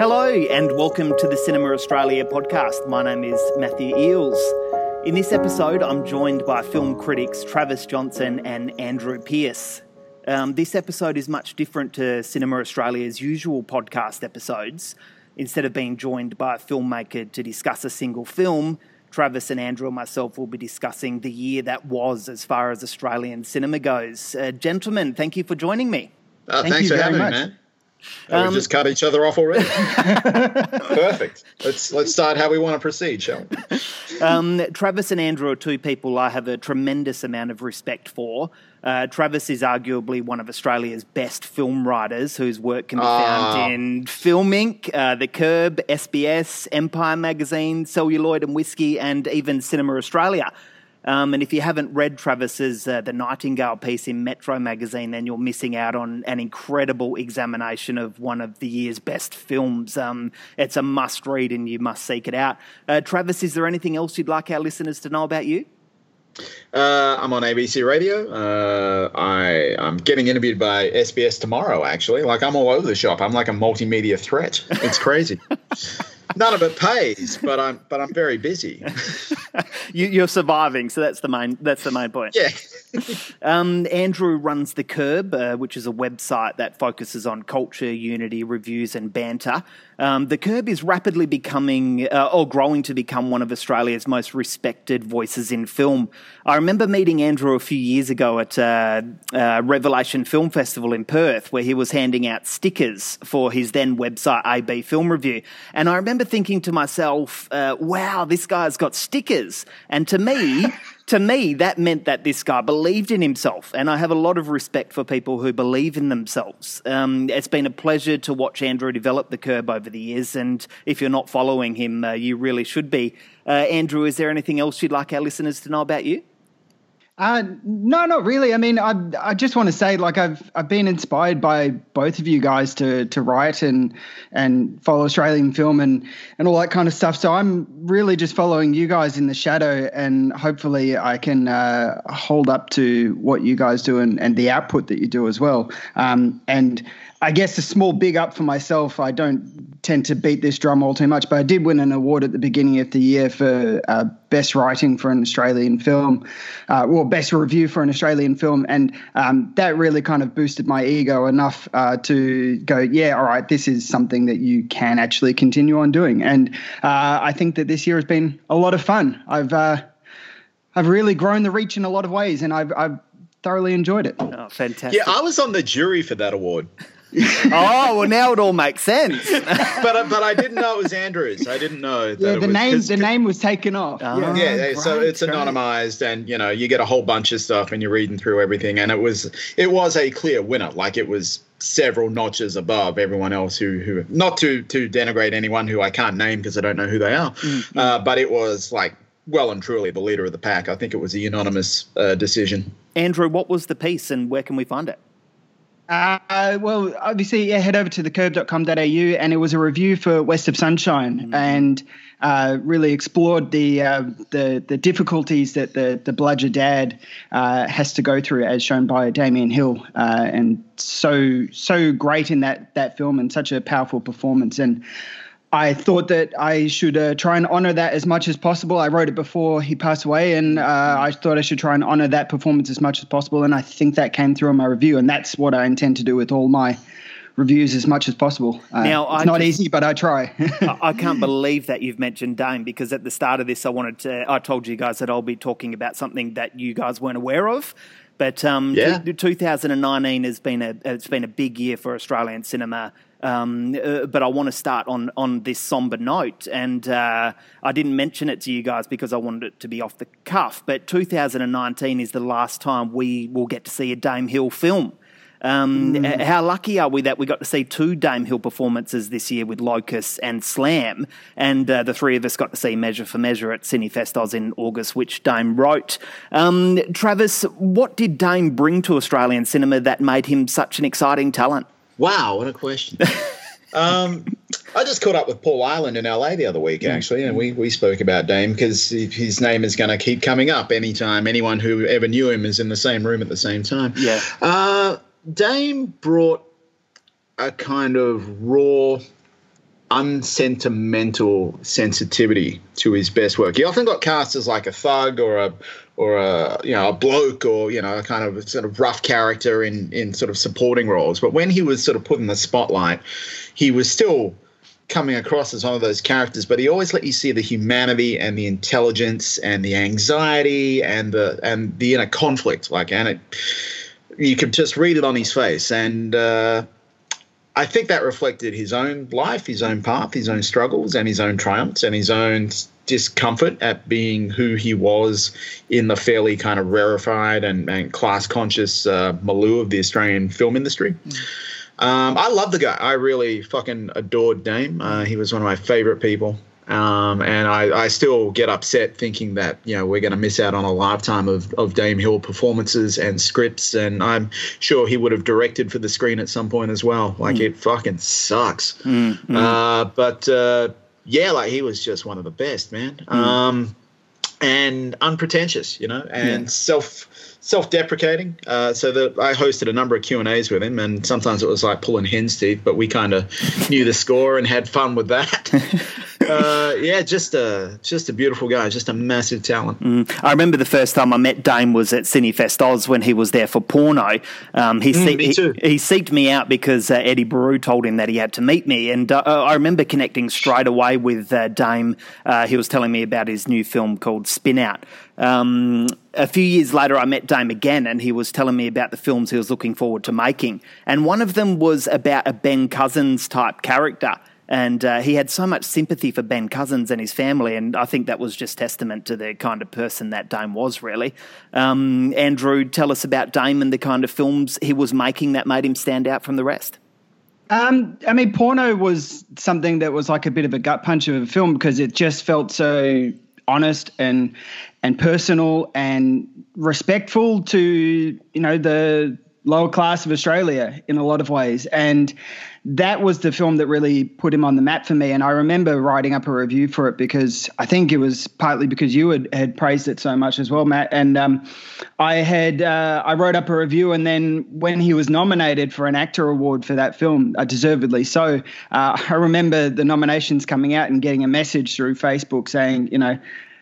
Hello, and welcome to the Cinema Australia podcast. My name is Matthew Eeles. In this episode, I'm joined by film critics Travis Johnson and Andrew Peirce. Um, this episode is much different to Cinema Australia's usual podcast episodes. Instead of being joined by a filmmaker to discuss a single film, Travis and Andrew and myself will be discussing the year that was as far as Australian cinema goes. Uh, gentlemen, thank you for joining me. Uh, thank thanks for having much. me, man. Um, we just cut each other off already. Perfect. Let's let's start how we want to proceed, shall we? Um, Travis and Andrew are two people I have a tremendous amount of respect for. Uh, Travis is arguably one of Australia's best film writers, whose work can be found ah. in FilmInk, uh, The Curb, SBS, Empire Magazine, Celluloid and Whiskey, and even Cinema Australia. Um, and if you haven't read Travis's uh, The Nightingale piece in Metro magazine, then you're missing out on an incredible examination of one of the year's best films. Um, it's a must read and you must seek it out. Uh, Travis, is there anything else you'd like our listeners to know about you? Uh, I'm on ABC Radio. Uh, I I'm getting interviewed by SBS tomorrow. Actually, like I'm all over the shop. I'm like a multimedia threat. It's crazy. None of it pays, but I'm but I'm very busy. you, are surviving, so that's the main that's the main point. Yeah. um, Andrew runs the Curb, uh, which is a website that focuses on culture, unity, reviews, and banter. Um, the Curb is rapidly becoming uh, or growing to become one of Australia's most respected voices in film. I remember meeting Andrew a few years ago at uh, uh Revelation Film Festival in Perth, where he was handing out stickers for his then website AB Film Review, and I remember thinking to myself, uh, "Wow, this guy's got stickers." And to me, to me, that meant that this guy believed in himself. And I have a lot of respect for people who believe in themselves. Um, it's been a pleasure to watch Andrew develop the curb over the years. And if you're not following him, uh, you really should be. Uh, Andrew, is there anything else you'd like our listeners to know about you? Uh, no, not really. I mean, I I just want to say, like, I've I've been inspired by both of you guys to to write and and follow Australian film and and all that kind of stuff. So I'm really just following you guys in the shadow, and hopefully I can uh, hold up to what you guys do and and the output that you do as well. Um, and I guess a small big up for myself. I don't tend to beat this drum all too much, but I did win an award at the beginning of the year for uh, best writing for an Australian film, uh, or best review for an Australian film, and um, that really kind of boosted my ego enough uh, to go, yeah, all right, this is something that you can actually continue on doing, and uh, I think that this year has been a lot of fun. I've uh, I've really grown the reach in a lot of ways, and I've, I've thoroughly enjoyed it. Oh, fantastic! Yeah, I was on the jury for that award. oh well, now it all makes sense. but uh, but I didn't know it was Andrews. I didn't know. yeah, the was, name the name was taken off. Oh, yeah, yeah great, so it's great. anonymized, and you know you get a whole bunch of stuff, and you're reading through everything, and it was it was a clear winner. Like it was several notches above everyone else who who not to to denigrate anyone who I can't name because I don't know who they are, mm-hmm. uh, but it was like well and truly the leader of the pack. I think it was a unanimous uh, decision. Andrew, what was the piece, and where can we find it? Uh, well, obviously, yeah, head over to thecurb.com.au, and it was a review for West of Sunshine, mm-hmm. and uh, really explored the, uh, the the difficulties that the the bludger dad uh, has to go through, as shown by Damian Hill, uh, and so so great in that that film, and such a powerful performance, and I thought that I should uh, try and honor that as much as possible. I wrote it before he passed away, and uh, I thought I should try and honor that performance as much as possible. And I think that came through in my review, and that's what I intend to do with all my reviews as much as possible. Uh, now, it's I not just, easy, but I try. I can't believe that you've mentioned Dame because at the start of this, I wanted to. I told you guys that I'll be talking about something that you guys weren't aware of. But um, yeah. 2019 has been a it's been a big year for Australian cinema um, uh, but I want to start on on this somber note, and uh, I didn't mention it to you guys because I wanted it to be off the cuff. But 2019 is the last time we will get to see a Dame Hill film. Um, mm. How lucky are we that we got to see two Dame Hill performances this year with Locust and Slam, and uh, the three of us got to see Measure for Measure at Cinefest Oz in August, which Dame wrote. Um, Travis, what did Dame bring to Australian cinema that made him such an exciting talent? Wow, what a question. um, I just caught up with Paul Ireland in LA the other week, actually, and we, we spoke about Dame because his name is going to keep coming up anytime anyone who ever knew him is in the same room at the same time. Yeah. Uh, Dame brought a kind of raw unsentimental sensitivity to his best work. He often got cast as like a thug or a or a you know a bloke or you know a kind of sort of rough character in in sort of supporting roles. But when he was sort of put in the spotlight, he was still coming across as one of those characters, but he always let you see the humanity and the intelligence and the anxiety and the and the inner conflict. Like, and it, you could just read it on his face. And uh, I think that reflected his own life, his own path, his own struggles, and his own triumphs, and his own discomfort at being who he was in the fairly kind of rarefied and, and class conscious uh, milieu of the Australian film industry. Mm. Um, I love the guy. I really fucking adored Dame. Uh, he was one of my favorite people. Um, and I, I, still get upset thinking that you know we're going to miss out on a lifetime of, of Dame Hill performances and scripts, and I'm sure he would have directed for the screen at some point as well. Like mm. it fucking sucks, mm, mm. Uh, but uh, yeah, like he was just one of the best, man. Mm. Um, and unpretentious, you know, and yeah. self self-deprecating. Uh, so that I hosted a number of Q and A's with him, and sometimes it was like pulling hen's teeth, but we kind of knew the score and had fun with that. uh, yeah, just a just a beautiful guy, just a massive talent. Mm. I remember the first time I met Dame was at Cinefest Oz when he was there for Pawno. Um, he, mm, me too. he, he seeked me out because uh, Eddie Baroo told him that he had to meet me, and uh, I remember connecting straight away with uh, Dame. Uh, he was telling me about his new film called Spin Out. Um, a few years later, I met Dame again, and he was telling me about the films he was looking forward to making. And one of them was about a Ben Cousins type character. And uh, he had so much sympathy for Ben Cousins and his family, and I think that was just testament to the kind of person that Dame was, really. Um, Andrew, tell us about Dame and the kind of films he was making that made him stand out from the rest. Um, I mean, Pawno was something that was like a bit of a gut punch of a film because it just felt so honest and and personal and respectful to you know the lower class of Australia in a lot of ways. And that was the film that really put him on the map for me. And I remember writing up a review for it because I think it was partly because you had, had praised it so much as well, Matt. And um, I had uh, I wrote up a review, and then when he was nominated for an actor award for that film, uh, deservedly so, uh, I remember the nominations coming out and getting a message through Facebook saying, you know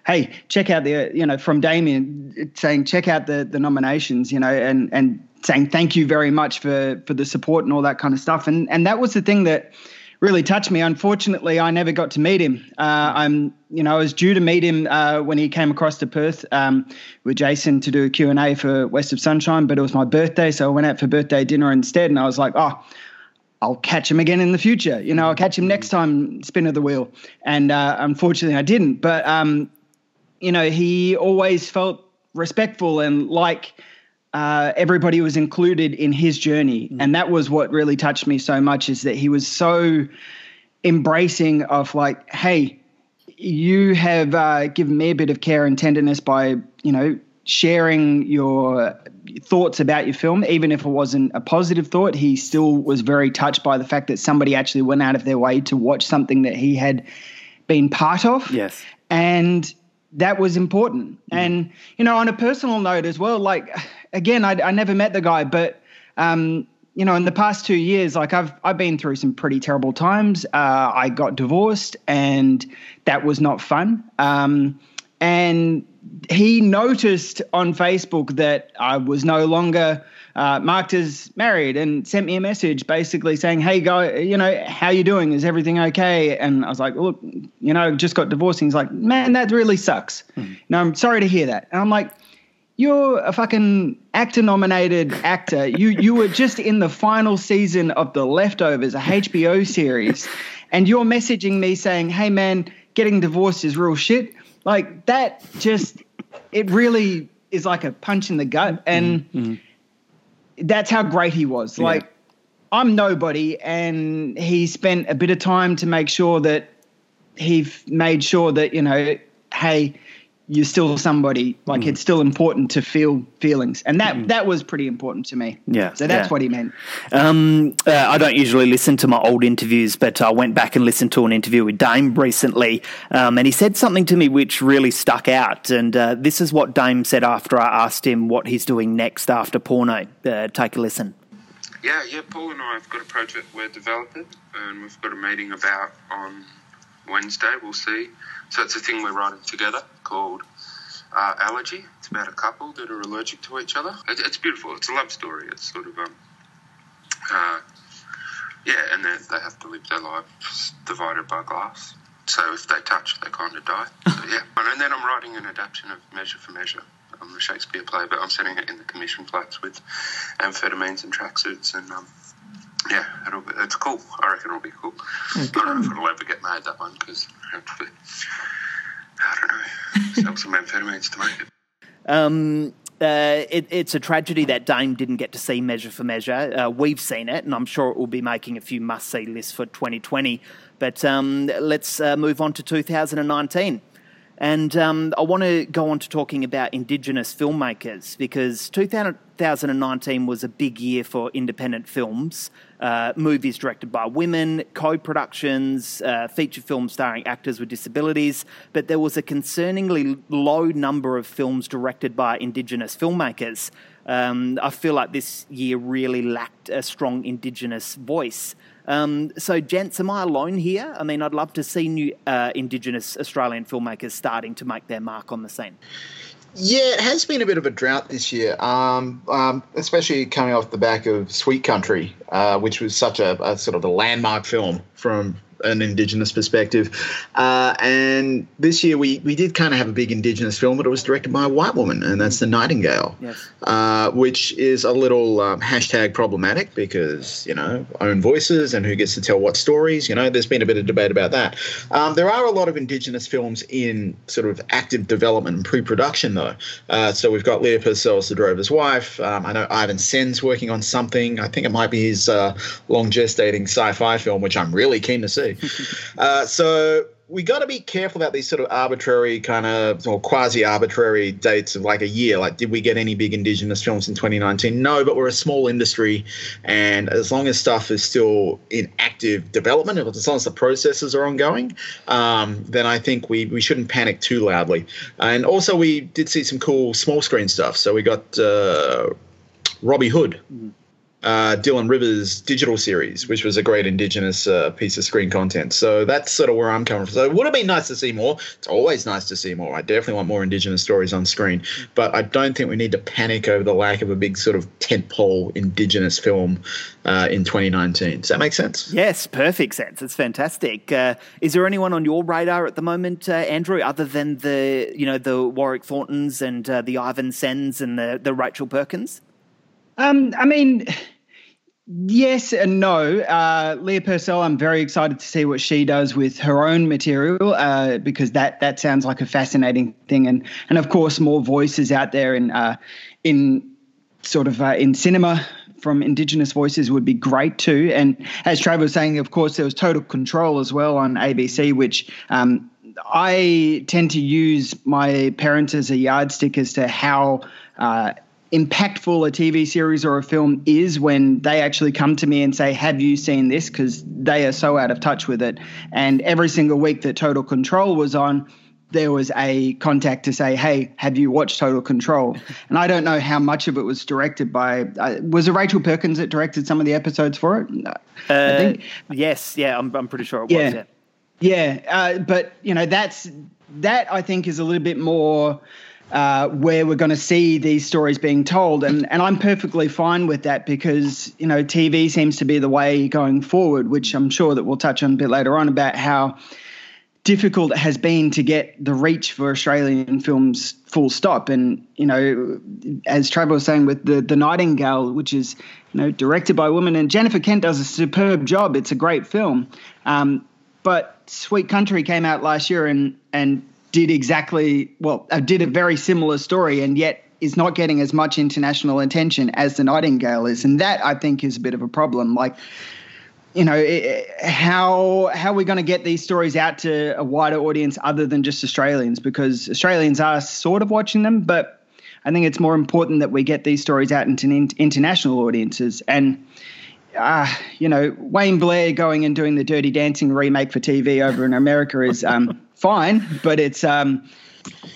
hey, check out the, you know, from Damien saying, check out the the nominations, you know, and and saying thank you very much for for the support and all that kind of stuff. And and that was the thing that really touched me. Unfortunately, I never got to meet him. Uh, I'm, you know, I was due to meet him uh, when he came across to Perth um, with Jason to do a Q and A for West of Sunshine, but it was my birthday, so I went out for birthday dinner instead. And I was like, oh. I'll catch him again in the future. You know, I'll catch him next time, spin of the wheel. And uh, unfortunately, I didn't. But um, you know, he always felt respectful and like uh, everybody was included in his journey. Mm. And that was what really touched me so much is that he was so embracing of like, hey, you have uh, given me a bit of care and tenderness by, you know, sharing your thoughts about your film, even if it wasn't a positive thought. He still was very touched by the fact that somebody actually went out of their way to watch something that he had been part of. Yes. And that was important. Mm. And you know, on a personal note as well, like again, I, I never met the guy, but um, you know, in the past two years, like I've I've been through some pretty terrible times. Uh, I got divorced, and that was not fun. Um, and he noticed on Facebook that I was no longer uh, marked as married and sent me a message basically saying, "Hey, guy, you know, how you doing? Is everything okay?" And I was like, "Look, you know, just got divorced." And he's like, "Man, that really sucks." Mm. No, I'm sorry to hear that. And I'm like, "You're a fucking actor-nominated actor. you you were just in the final season of The Leftovers, a HBO series, and you're messaging me saying, "Hey, man, getting divorced is real shit." Like that, just it really is like a punch in the gut and. Mm-hmm that's how great he was. Like. I'm nobody, and he spent a bit of time to make sure that he made sure that you know, hey, you're still somebody. Like mm. it's still important to feel feelings, and that mm. that was pretty important to me. Yeah, so that's yeah. what he meant. Um, uh, I don't usually listen to my old interviews, but I went back and listened to an interview with Dame recently, um, and he said something to me which really stuck out. And uh, this is what Dame said after I asked him what he's doing next after Pawno. Uh, take a listen. Yeah, yeah. Paul and I have got a project we're developing, and we've got a meeting about on Wednesday. We'll see. So it's a thing we're writing together called uh, Allergy. It's about a couple that are allergic to each other. It, it's beautiful. It's a love story. It's sort of um, uh, yeah, and they they have to live their lives divided by glass. So if they touch, they kind of die. So yeah, and then I'm writing an adaptation of Measure for Measure. I'm a Shakespeare play, but I'm setting it in the commission flats with amphetamines and tracksuits, and um, yeah, it'll be, it's cool. I reckon it'll be cool. I don't know if it'll ever get made that one because I don't know, to make it. Um, uh, it, it's a tragedy that Dame didn't get to see Measure for Measure. Uh, we've seen it, and I'm sure it will be making a few must see lists for 2020. But um, let's uh, move on to 2019. And um, I want to go on to talking about Indigenous filmmakers because 2019 was a big year for independent films. Uh, movies directed by women, co productions, uh, feature films starring actors with disabilities, but there was a concerningly low number of films directed by Indigenous filmmakers. Um, I feel like this year really lacked a strong Indigenous voice. Um, so, gents, am I alone here? I mean, I'd love to see new uh, Indigenous Australian filmmakers starting to make their mark on the scene. Yeah, it has been a bit of a drought this year, um, um, especially coming off the back of Sweet Country, uh, which was such a, a, sort of a landmark film from an Indigenous perspective. Uh, and this year we, we did kind of have a big Indigenous film, but it was directed by a white woman, and that's The Nightingale, yes. uh, which is a little um, hashtag problematic because, you know, own voices and who gets to tell what stories. You know, there's been a bit of debate about that. Um, there are a lot of Indigenous films in sort of active development and pre production, though. Uh, so we've got Leah Purcell's The Drover's Wife. Um, I know Ivan Sen's working on something. I think it might be his uh, long gestating sci fi film, which I'm really keen to see. uh, so we got to be careful about these sort of arbitrary kind of or quasi arbitrary dates of like a year. Like, did we get any big Indigenous films in 2019? No, but we're a small industry, and as long as stuff is still in active development, as long as the processes are ongoing, um, then I think we we shouldn't panic too loudly. And also, we did see some cool small screen stuff. So we got uh, Robbie Hood. Mm uh, Dylan Rivers' digital series, which was a great Indigenous uh, piece of screen content. So that's sort of where I'm coming from. So it would have been nice to see more. It's always nice to see more. I definitely want more Indigenous stories on screen, but I don't think we need to panic over the lack of a big sort of tentpole Indigenous film uh, in 2019. Does that make sense? Yes, perfect sense. It's fantastic. Uh, is there anyone on your radar at the moment, uh, Andrew, other than the you know the Warwick Thorntons and uh, the Ivan Sens and the the Rachel Perkins? Um, I mean, yes and no. Uh, Leah Purcell, I'm very excited to see what she does with her own material uh, because that that sounds like a fascinating thing, and and of course more voices out there in uh, in sort of uh, in cinema from Indigenous voices would be great too. And as Trevor was saying, of course, there was Total Control as well on ABC, which. Um, I tend to use my parents as a yardstick as to how uh, impactful a TV series or a film is when they actually come to me and say, Have you seen this? Because they are so out of touch with it. And every single week that Total Control was on, there was a contact to say, "Hey, have you watched Total Control?" And I don't know how much of it was directed by. Uh, was it Rachel Perkins that directed some of the episodes for it? Uh, I think. Yes, yeah, I'm, I'm pretty sure it yeah. was. Yeah, yeah, uh, but you know that's that I think is a little bit more uh, where we're going to see these stories being told. And, and I'm perfectly fine with that because, you know, TV seems to be the way going forward, which I'm sure that we'll touch on a bit later on about how difficult it has been to get the reach for Australian films full stop. And, you know, as Trevor was saying with the, the Nightingale, which is, you know, directed by a woman and Jennifer Kent does a superb job. It's a great film. Um, but Sweet Country came out last year and, and did exactly well, uh, did a very similar story, and yet is not getting as much international attention as the Nightingale is, and that I think is a bit of a problem. Like, you know, how how are we going to get these stories out to a wider audience other than just Australians? Because Australians are sort of watching them, but I think it's more important that we get these stories out into international audiences and. Uh, you know, Wayne Blair going and doing the Dirty Dancing remake for TV over in America is um, fine, but it's um,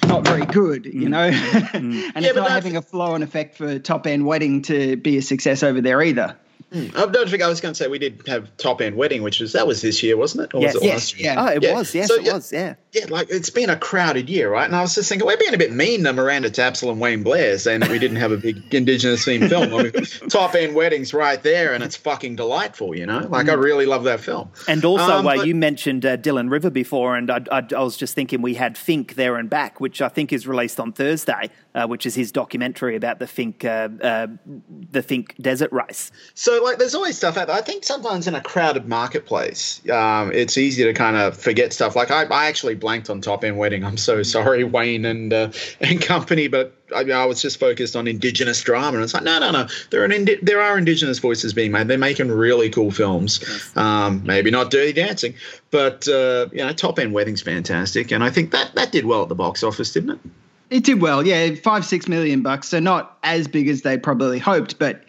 not very good, you mm. know. Mm. and yeah, it's not having a flow and effect for Top End Wedding to be a success over there either. Mm. I don't think I was going to say we did have Top End Wedding, which was that was this year, wasn't it? Or yes. was it yes. last year? Yeah. Oh, it yeah. was. Yes, so, it yeah, was. Yeah. Yeah, like it's been a crowded year, right? And I was just thinking we're being a bit mean to Miranda Tapsell and Wayne Blair, saying that we didn't have a big Indigenous themed film. I mean, Top End Wedding's right there, and it's fucking delightful. You know, like mm. I really love that film. And also, um, uh, but, you mentioned uh, Dylan River before, and I, I, I, was just thinking we had Finke there and back, which I think is released on Thursday, uh, which is his documentary about the Finke uh, uh, the Finke Desert Race. So, like, there's always stuff out there. I think sometimes in a crowded marketplace, um, it's easy to kind of forget stuff. Like, I, I, actually blanked on Top End Wedding. I'm so sorry, Wayne and uh, and company, but I, I, was just focused on Indigenous drama, and it's like, no, no, no. There are indi- there are Indigenous voices being made. They're making really cool films. Um, maybe not Dirty Dancing, but uh, you know, Top End Wedding's fantastic, and I think that that did well at the box office, didn't it? It did well, yeah, five six million bucks. So not as big as they probably hoped, but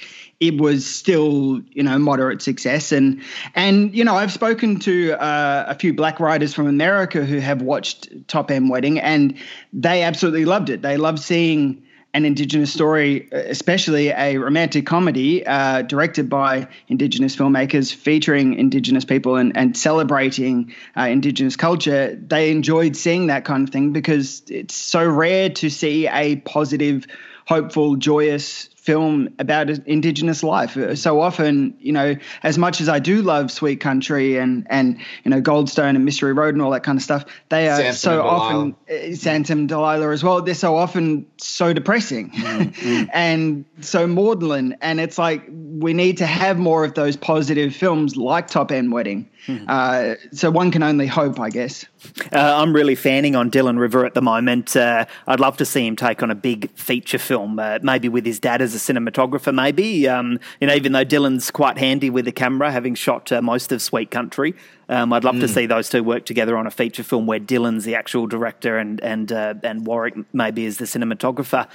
it was still you know moderate success and and you know I've spoken to uh, a few black writers from America who have watched Top End Wedding and they absolutely loved it. They loved seeing an Indigenous story, especially a romantic comedy uh, directed by Indigenous filmmakers featuring Indigenous people and, and celebrating uh, Indigenous culture, they enjoyed seeing that kind of thing because it's so rare to see a positive, hopeful, joyous film about indigenous life. Uh, so often, you know, as much as I do love Sweet Country and and you know Goldstone and Mystery Road and all that kind of stuff, they are Samson so often uh, Samson Delilah as well. They're so often so depressing mm-hmm. and so maudlin, and it's like we need to have more of those positive films like Top End Wedding. Mm-hmm. Uh, so one can only hope, I guess. Uh, I'm really fanning on Dylan River at the moment. Uh, I'd love to see him take on a big feature film, uh, maybe with his dad as a cinematographer. Maybe um, you know, even though Dylan's quite handy with the camera, having shot uh, most of Sweet Country. Um, I'd love mm. to see those two work together on a feature film where Dylan's the actual director and and uh, and Warwick maybe is the cinematographer.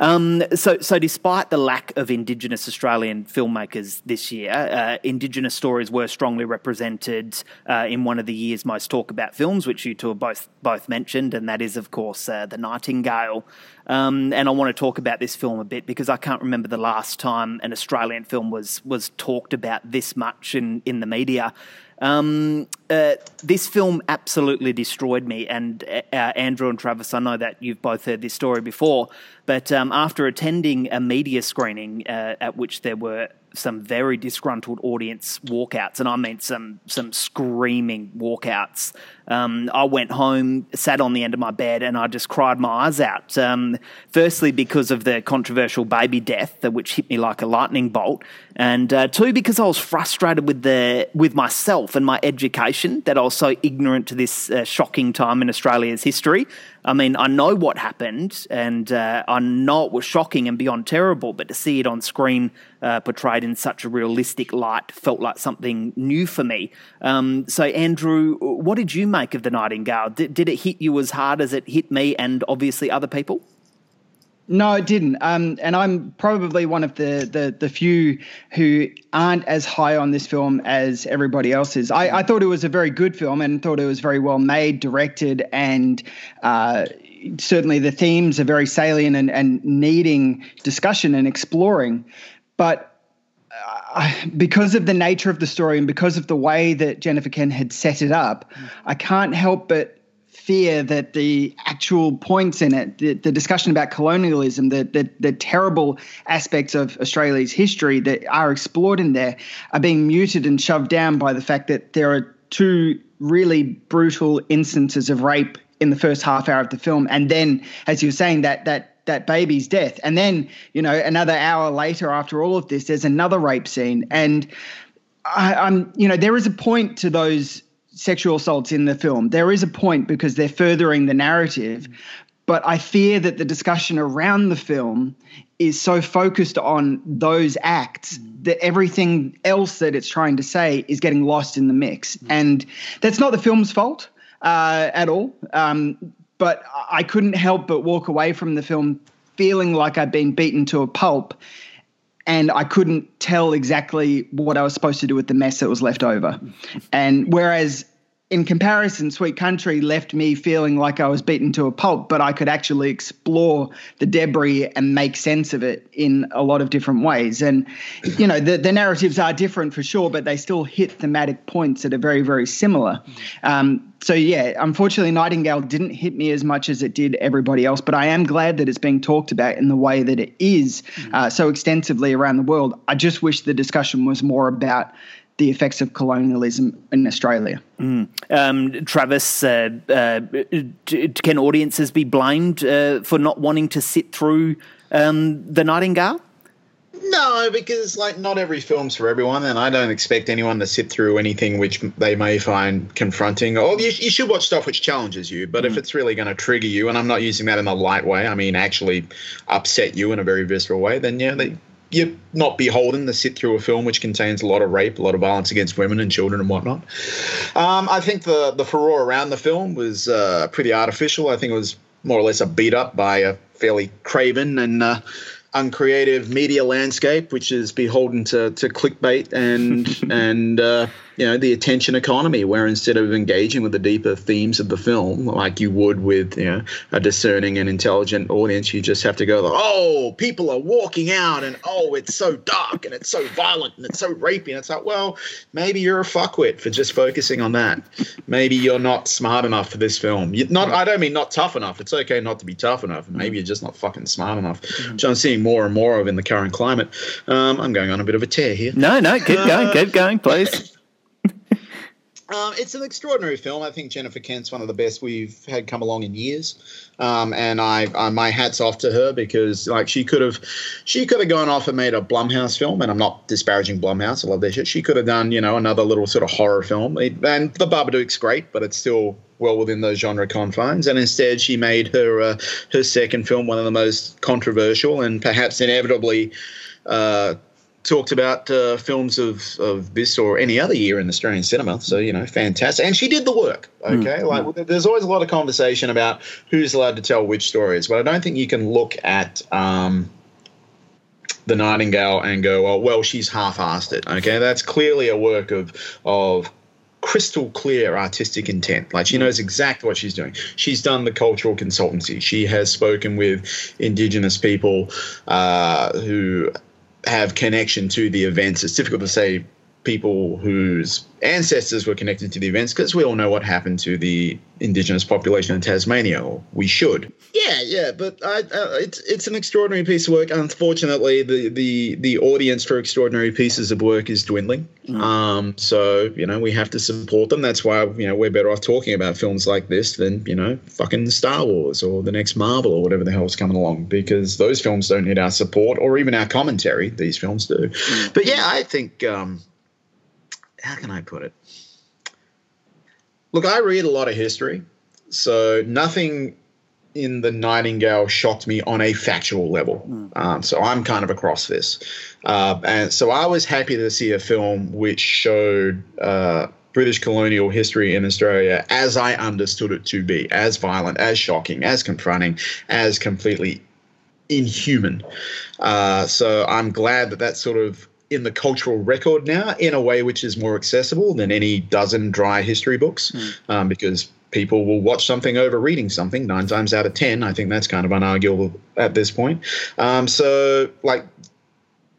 Um, so so despite the lack of Indigenous Australian filmmakers this year, uh, Indigenous stories were strongly represented uh, in one of the year's most talk about films, which you two have both both mentioned, and that is of course uh, the Nightingale. Um, and I want to talk about this film a bit because I can't remember the last time an Australian film was was talked about this much in in the media. Um, uh, this film absolutely destroyed me. And uh, Andrew and Travis, I know that you've both heard this story before, but um, after attending a media screening uh, at which there were some very disgruntled audience walkouts, and I mean some some screaming walkouts. Um, I went home, sat on the end of my bed, and I just cried my eyes out. Um, firstly, because of the controversial baby death, which hit me like a lightning bolt, and uh, two, because I was frustrated with the with myself and my education that I was so ignorant to this uh, shocking time in Australia's history. I mean, I know what happened, and uh, I know it was shocking and beyond terrible, but to see it on screen uh, portrayed in such a realistic light felt like something new for me. Um, so, Andrew, what did you make of the Nightingale? Did, did it hit you as hard as it hit me and obviously other people? No, it didn't. Um, and I'm probably one of the, the, the few who aren't as high on this film as everybody else is. I, I thought it was a very good film and thought it was very well made, directed, and uh, certainly the themes are very salient and, and needing discussion and exploring. But uh, because of the nature of the story and because of the way that Jennifer Kent had set it up, I can't help but fear that the actual points in it, the, the discussion about colonialism, the, the, the terrible aspects of Australia's history that are explored in there, are being muted and shoved down by the fact that there are two really brutal instances of rape in the first half hour of the film, and then, as you were saying, that that that baby's death, and then you know another hour later, after all of this, there's another rape scene, and I, I'm you know there is a point to those sexual assaults in the film. There is a point because they're furthering the narrative, but I fear that the discussion around the film is so focused on those acts that everything else that it's trying to say is getting lost in the mix. And that's not the film's fault uh, at all. Um, but I couldn't help but walk away from the film feeling like I'd been beaten to a pulp and I couldn't tell exactly what I was supposed to do with the mess that was left over. And whereas in comparison, Sweet Country left me feeling like I was beaten to a pulp, but I could actually explore the debris and make sense of it in a lot of different ways. And, you know, the, the narratives are different for sure, but they still hit thematic points that are very, very similar. Um, so, yeah, unfortunately, Nightingale didn't hit me as much as it did everybody else, but I am glad that it's being talked about in the way that it is uh, so extensively around the world. I just wish the discussion was more about the effects of colonialism in Australia. Mm. Um, Travis, uh, uh, can audiences be blamed uh, for not wanting to sit through um, The Nightingale? No, because like not every film's for everyone, and I don't expect anyone to sit through anything which they may find confronting. Or you, you should watch stuff which challenges you, but mm. if it's really going to trigger you, and I'm not using that in a light way, I mean actually upset you in a very visceral way, then yeah, they, you're not beholden to sit through a film which contains a lot of rape, a lot of violence against women and children and whatnot. Um, I think the the furore around the film was uh, pretty artificial. I think it was more or less a beat up by a fairly craven and uh, uncreative media landscape, which is beholden to, to clickbait and and uh, you know the attention economy, where instead of engaging with the deeper themes of the film, like you would with you know a discerning and intelligent audience, you just have to go, oh, people are walking out, and oh, it's so dark and it's so violent and it's so rapey, and it's like, well, maybe you're a fuckwit for just focusing on that. Maybe you're not smart enough for this film. You're not, I don't mean not tough enough. It's okay not to be tough enough. Maybe you're just not fucking smart enough, which I'm seeing more and more of in the current climate. Um, I'm going on a bit of a tear here. No, no, keep going, keep going, please. Um, it's an extraordinary film. I think Jennifer Kent's one of the best we've had come along in years, um, and I, I, my hats off to her because like she could have, she could have gone off and made a Blumhouse film, and I'm not disparaging Blumhouse. I love their shit. She could have done you know another little sort of horror film, it, and The Babadook's great, but it's still well within those genre confines. And instead, she made her uh, her second film one of the most controversial and perhaps inevitably. Uh, talked about uh, films of, of this or any other year in Australian cinema. So, you know, fantastic. And she did the work, okay? Mm. Like, there's always a lot of conversation about who's allowed to tell which stories, but I don't think you can look at. Um, the Nightingale and go, oh, well, she's half-assed it. Okay, that's clearly a work of of crystal clear artistic intent. Like she knows exactly what she's doing. She's done the cultural consultancy. She has spoken with Indigenous people uh, who have connection to the events. It's difficult to say people whose ancestors were connected to the events because we all know what happened to the indigenous population in Tasmania, or we should. Yeah, yeah, but I, uh, it's it's an extraordinary piece of work. Unfortunately, the the the audience for extraordinary pieces of work is dwindling. Mm. Um, so you know we have to support them. That's why you know we're better off talking about films like this than you know fucking Star Wars or the next Marvel or whatever the hell's coming along because those films don't need our support or even our commentary. These films do. Mm. But yeah, I think. Um, how can I put it? Look, I read a lot of history, so nothing in the Nightingale shocked me on a factual level. Mm. Um, so I'm kind of across this, uh, and so I was happy to see a film which showed. Uh, British colonial history in Australia as I understood it to be, as violent, as shocking, as confronting, as completely inhuman. Uh, so I'm glad that that sort of in the cultural record now in a way which is more accessible than any dozen dry history books mm. um, because people will watch something over reading something nine times out of ten i think that's kind of unarguable at this point um, so like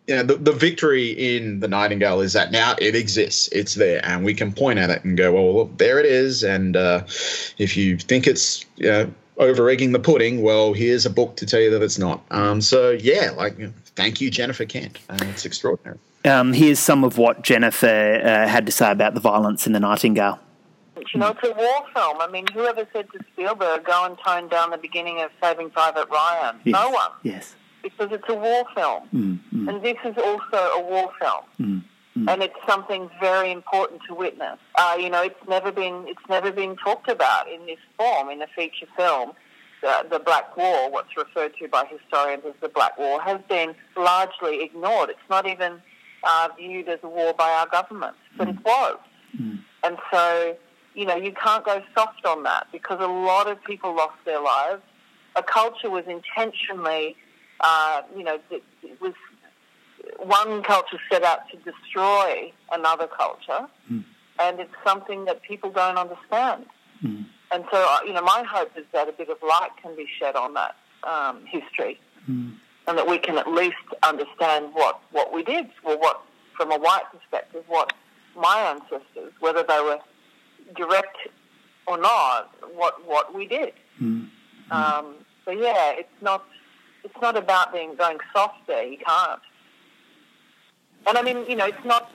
you know, the, the victory in the Nightingale is that now it exists. It's there, and we can point at it and go, "Well, look, there it is." And uh, if you think it's you know, over egging the pudding, well, here's a book to tell you that it's not. Um, so yeah, like thank you, Jennifer Kent. Uh, it's extraordinary. Um, here's some of what Jennifer uh, had to say about the violence in The Nightingale. You know, it's a war film. I mean, whoever said to Spielberg, go and tone down the beginning of Saving Private Ryan? Yes. No one. Yes. Because it's a war film. Mm, mm. And this is also a war film. Mm, and it's something very important to witness. Uh, you know, it's never been it's never been talked about in this form in a feature film the Black War, what's referred to by historians as the Black War, has been largely ignored. It's not even uh, viewed as a war by our government, but mm. it was. Mm. And so, you know, you can't go soft on that because a lot of people lost their lives. A culture was intentionally, uh, you know, it, it was one culture set out to destroy another culture. Mm. and it's something that people don't understand. Mm. And so, uh, you know, my hope is that a bit of light can be shed on that um, history, mm. and that we can at least understand what what we did, or what, from a white perspective, what my ancestors, whether they were direct or not, what what we did. Mm. Um, so yeah, it's not it's not about being going soft there. You can't. And I mean, you know, it's not.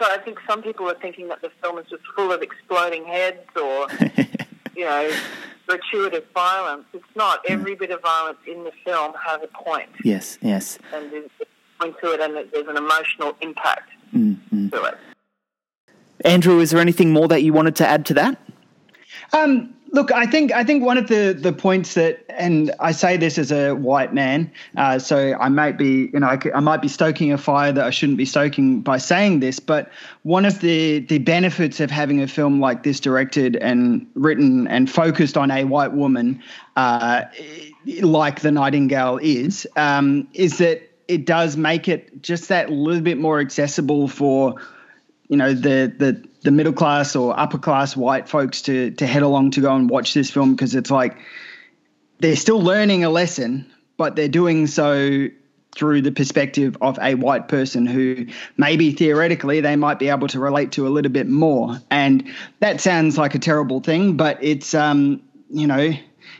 I think some people are thinking that the film is just full of exploding heads or, you know, gratuitous violence. It's not. Every bit of violence in the film has a point. Yes, yes. And there's a point to it, and there's an emotional impact mm-hmm. to it. Andrew, is there anything more that you wanted to add to that? Um, look, I think I think one of the the points that, and I say this as a white man, uh, so I might be, you know, I, I, might be stoking a fire that I shouldn't be stoking by saying this, but one of the the benefits of having a film like this directed and written and focused on a white woman, uh, like The Nightingale is, um, is that it does make it just that little bit more accessible for you know the the the middle class or upper class white folks to to head along to go and watch this film because it's like they're still learning a lesson, but they're doing so through the perspective of a white person who maybe theoretically they might be able to relate to a little bit more. And that sounds like a terrible thing, but it's um, you know,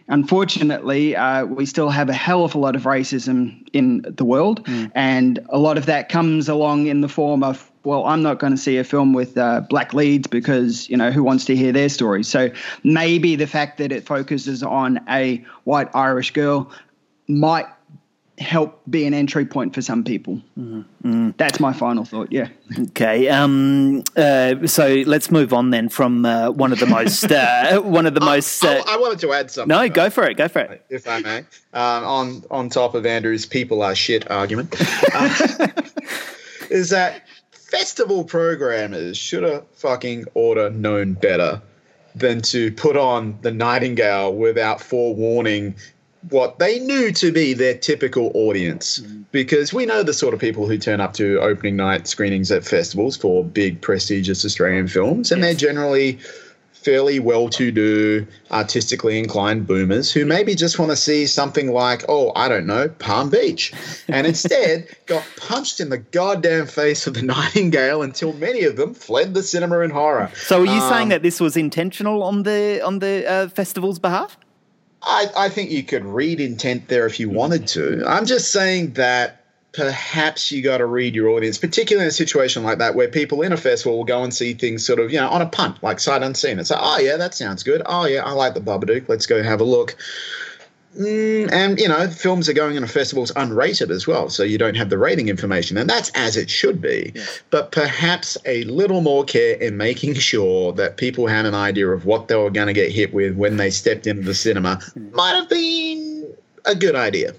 unfortunately, uh, we still have a hell of a lot of racism in the world, mm. and a lot of that comes along in the form of well, I'm not going to see a film with uh, black leads because, you know, who wants to hear their stories? So maybe the fact that it focuses on a white Irish girl might help be an entry point for some people. Mm-hmm. That's my final thought. Yeah. Okay. Um, uh, so let's move on then from uh, one of the most uh, one of the most. I, I, wanted to add something. No, go for it. Go for it. If I may, um, on on top of Andrew's "people are shit" argument, uh, is that festival programmers should have fucking order known better than to put on the Nightingale without forewarning what they knew to be their typical audience. Mm. Because we know the sort of people who turn up to opening night screenings at festivals for big, prestigious Australian films, and yes. they're generally fairly well to do, artistically inclined boomers who maybe just want to see something like, oh, I don't know, Palm Beach. And instead got punched in the goddamn face with the nightingale until many of them fled the cinema in horror. So are you um, saying that this was intentional on the on the uh, festival's behalf? I, I think you could read intent there if you wanted to. I'm just saying that perhaps you got to read your audience, particularly in a situation like that where people in a festival will go and see things sort of, you know, on a punt, like sight unseen. It's like, oh, yeah, that sounds good. Oh, yeah, I like the Babadook. Let's go have a look. Mm, and, you know, films are going in into festivals unrated as well, so you don't have the rating information. And that's as it should be. Yeah. But perhaps a little more care in making sure that people had an idea of what they were going to get hit with when they stepped into the cinema hmm. might have been a good idea.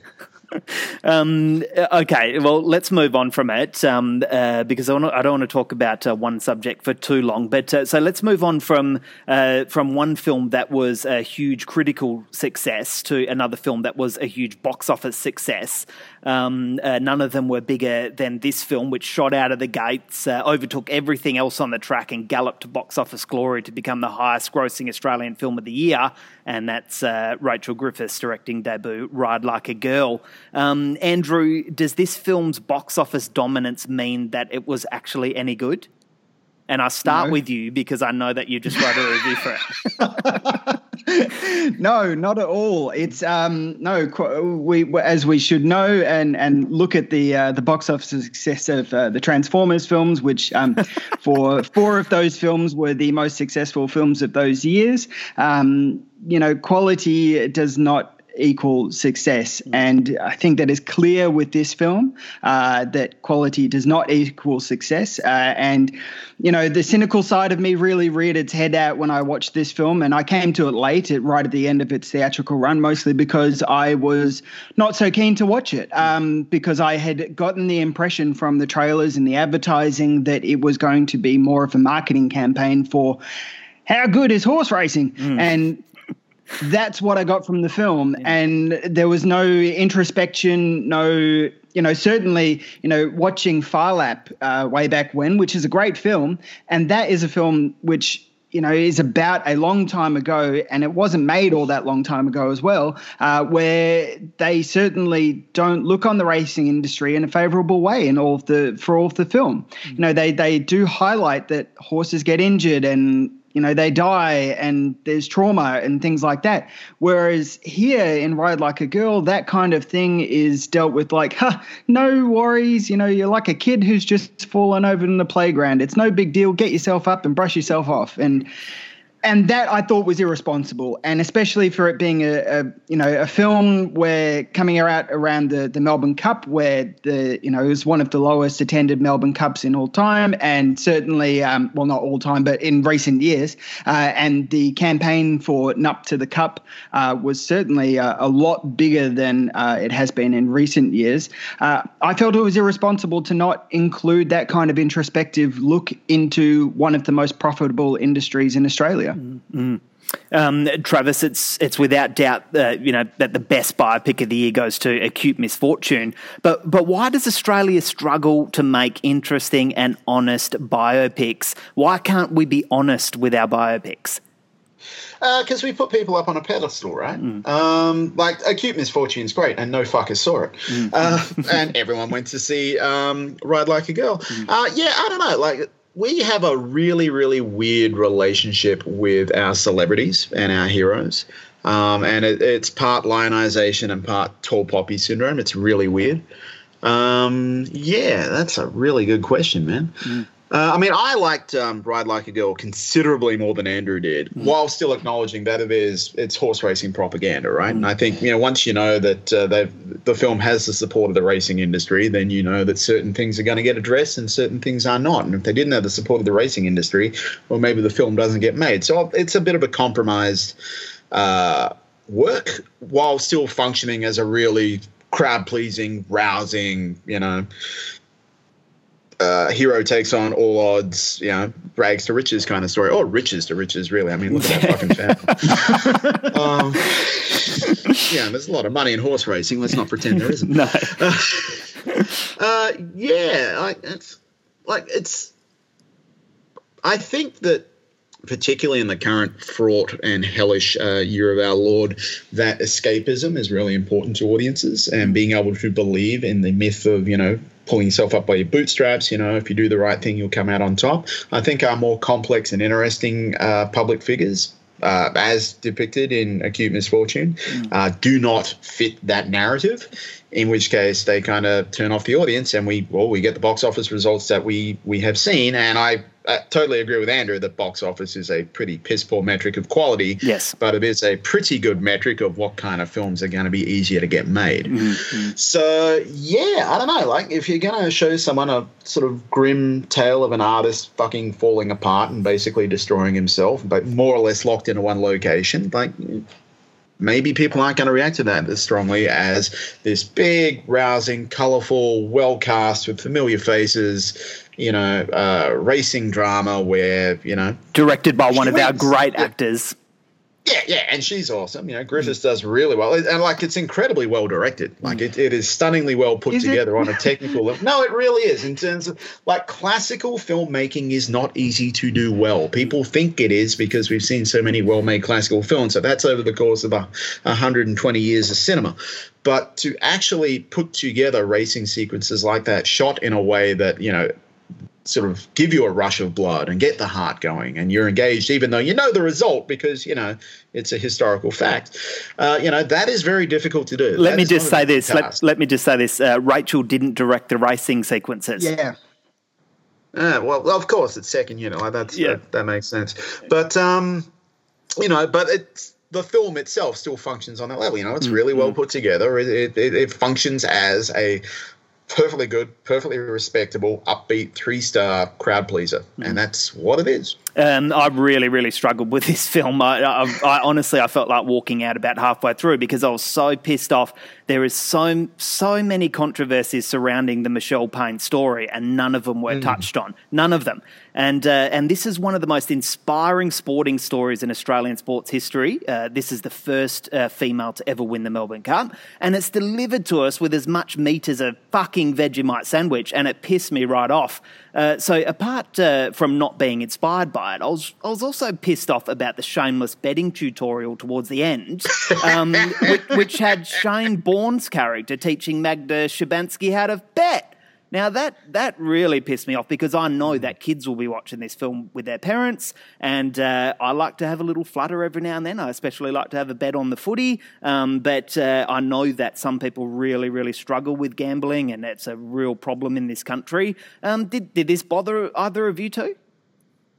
um, okay, well, let's move on from it um, uh, because I, wanna, I, don't want to talk about uh, one subject for too long. But uh, so let's move on from uh, from one film that was a huge critical success to another film that was a huge box office success. Um, uh, none of them were bigger than this film, which shot out of the gates, uh, overtook everything else on the track, and galloped to box office glory to become the highest grossing Australian film of the year. And that's uh, Rachel Griffiths directing debut, Ride Like a Girl. Um, Andrew, does this film's box office dominance mean that it was actually any good? And I start no. with you because I know that you just wrote a review for it. no, not at all. It's um no we as we should know and and look at the uh, the box office success of uh, the Transformers films, which um, for four of those films were the most successful films of those years. Um, you know, quality does not equal success. Mm. And I think that is clear with this film uh, that quality does not equal success. Uh, and, you know, the cynical side of me really reared its head out when I watched this film. And I came to it late, at, right at the end of its theatrical run, mostly because I was not so keen to watch it, um, because I had gotten the impression from the trailers and the advertising that it was going to be more of a marketing campaign for how good is horse racing? Mm. And that's what I got from the film. And there was no introspection, no you know, certainly, you know, watching Phar Lap uh, way back when, which is a great film, and that is a film which you know, is about a long time ago, and it wasn't made all that long time ago as well, uh, where they certainly don't look on the racing industry in a favourable way in all of the for all of the film. Mm-hmm. You know, they they do highlight that horses get injured and you know they die and there's trauma and things like that. Whereas here in ride like a girl that kind of thing is dealt with like huh, no worries you know you're like a kid who's just fallen over in the playground. It's no big deal. Get yourself up and brush yourself off. And and that I thought was irresponsible, and especially for it being a, a, you know a film where coming out around the, the Melbourne Cup, where the you know it was one of the lowest attended Melbourne Cups in all time, and certainly um, well not all time, but in recent years, uh, and the campaign for Nup to the Cup uh, was certainly a, a, lot bigger than uh, it has been in recent years. Uh, I felt it was irresponsible to not include that kind of introspective look into one of the most profitable industries in Australia. Mm-hmm. Um, Travis, it's it's without doubt uh, you know that the best biopic of the year goes to Acute Misfortune. But but why does Australia struggle to make interesting and honest biopics? Why can't we be honest with our biopics? Because uh, we put people up on a pedestal, right? Mm. Um, like Acute Misfortune is great, and no fucker saw it, mm. uh, and everyone went to see um, Ride Like a Girl. Mm. Uh, yeah, I don't know, like we have a really, really weird relationship with our celebrities and our heroes. Um, and it, it's part lionization and part tall poppy syndrome. It's really weird. Um, yeah, that's a really good question, man. Mm. Uh, I mean, I liked um, Ride Like a Girl considerably more than Andrew did, mm. while still acknowledging that it is it's horse racing propaganda, right? Mm. And I think you know once you know that uh, the film has the support of the racing industry, then you know that certain things are going to get addressed and certain things are not. And if they didn't have the support of the racing industry, well, maybe the film doesn't get made. So it's a bit of a compromised uh, work while still functioning as a really crowd pleasing, rousing, you know, uh, hero takes on all odds, you know, rags to riches kind of story, or riches to riches, really. I mean, look at that fucking family. um, yeah, there's a lot of money in horse racing. Let's not pretend there isn't. no. Uh, uh, yeah, like it's like it's. I think that particularly in the current fraught and hellish uh, year of our Lord, that escapism is really important to audiences and being able to believe in the myth of, you know, pulling yourself up by your bootstraps. You know, if you do the right thing, you'll come out on top. I think our more complex and interesting uh, public figures. Uh, as depicted in Acute Misfortune, mm. uh, do not fit that narrative. In which case, they kind of turn off the audience, and we well, we get the box office results that we we have seen. And I I totally agree with Andrew that box office is a pretty piss poor metric of quality. Yes. But it is a pretty good metric of what kind of films are going to be easier to get made. Mm-hmm. So, yeah, I don't know. Like, if you're going to show someone a sort of grim tale of an artist fucking falling apart and basically destroying himself, but more or less locked into one location, like, maybe people aren't going to react to that as strongly as this big, rousing, colorful, well cast with familiar faces you know, uh, racing drama where, you know. Directed by one of wins. our great yeah. actors. Yeah, yeah, and she's awesome. You know, Griffiths does really well, and like it's incredibly well directed. Like it, it is stunningly well put is together it? on a technical level. No, it really is. In terms of like classical filmmaking is not easy to do well. People think it is because we've seen so many well-made classical films. So that's over the course of a 120 years of cinema. But to actually put together racing sequences like that, shot in a way that you know sort of give you a rush of blood and get the heart going and you're engaged even though you know the result because you know it's a historical fact uh, you know that is very difficult to do let that me just say this let, let, me just say this uh, rachel didn't direct the racing sequences yeah uh, well of course it's second unit like that's yeah. that, that makes sense but um you know but it's the film itself still functions on that level. You know, it's really well mm-hmm. put together. It, it, it functions as a perfectly good, perfectly respectable, upbeat, three star crowd pleaser, mm. and that's what it is. Um, I really, really struggled with this film. I, I, I, honestly, I felt like walking out about halfway through because I was so pissed off. There is so so many controversies surrounding the Michelle Payne story, and none of them were mm. touched on. None of them. And uh, and this is one of the most inspiring sporting stories in Australian sports history. Uh, this is the first uh, female to ever win the Melbourne Cup, and it's delivered to us with as much meat as a fucking Vegemite sandwich, and it pissed me right off. Uh, so apart uh, from not being inspired by it, I was I was also pissed off about the shameless betting tutorial towards the end, um, which, which, had Shane Bourne's character teaching Magda Szubanski how to bet. Now that that really pissed me off because I know mm. that kids will be watching this film with their parents, and uh, I like to have a little flutter every now and then. I especially like to have a bet on the footy, um, but uh, I know that some people really, really struggle with gambling, and it's a real problem in this country. Um, did did this bother either of you two?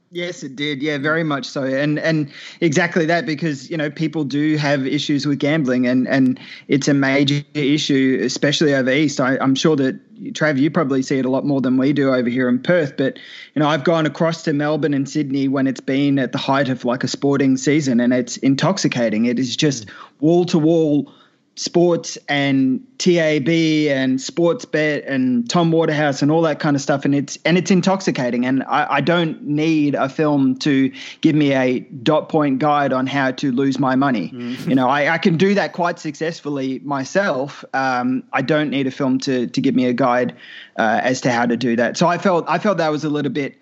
Yes, it did. Yeah, very much so. And and exactly that because, you know, people do have issues with gambling and and it's a major issue, especially over east. I, I'm sure that Trav, you probably see it a lot more than we do over here in Perth. But you know, I've gone across to Melbourne and Sydney when it's been at the height of like a sporting season, and it's intoxicating. It is just mm. wall to wall sports and TAB and sports bet and Tom Waterhouse and all that kind of stuff, and it's and it's intoxicating. And I, I, don't need a film to give me a dot point guide on how to lose my money. Mm. You know, I, I, can do that quite successfully myself. Um, I don't need a film to to give me a guide uh, as to how to do that. So I felt I felt that was a little bit.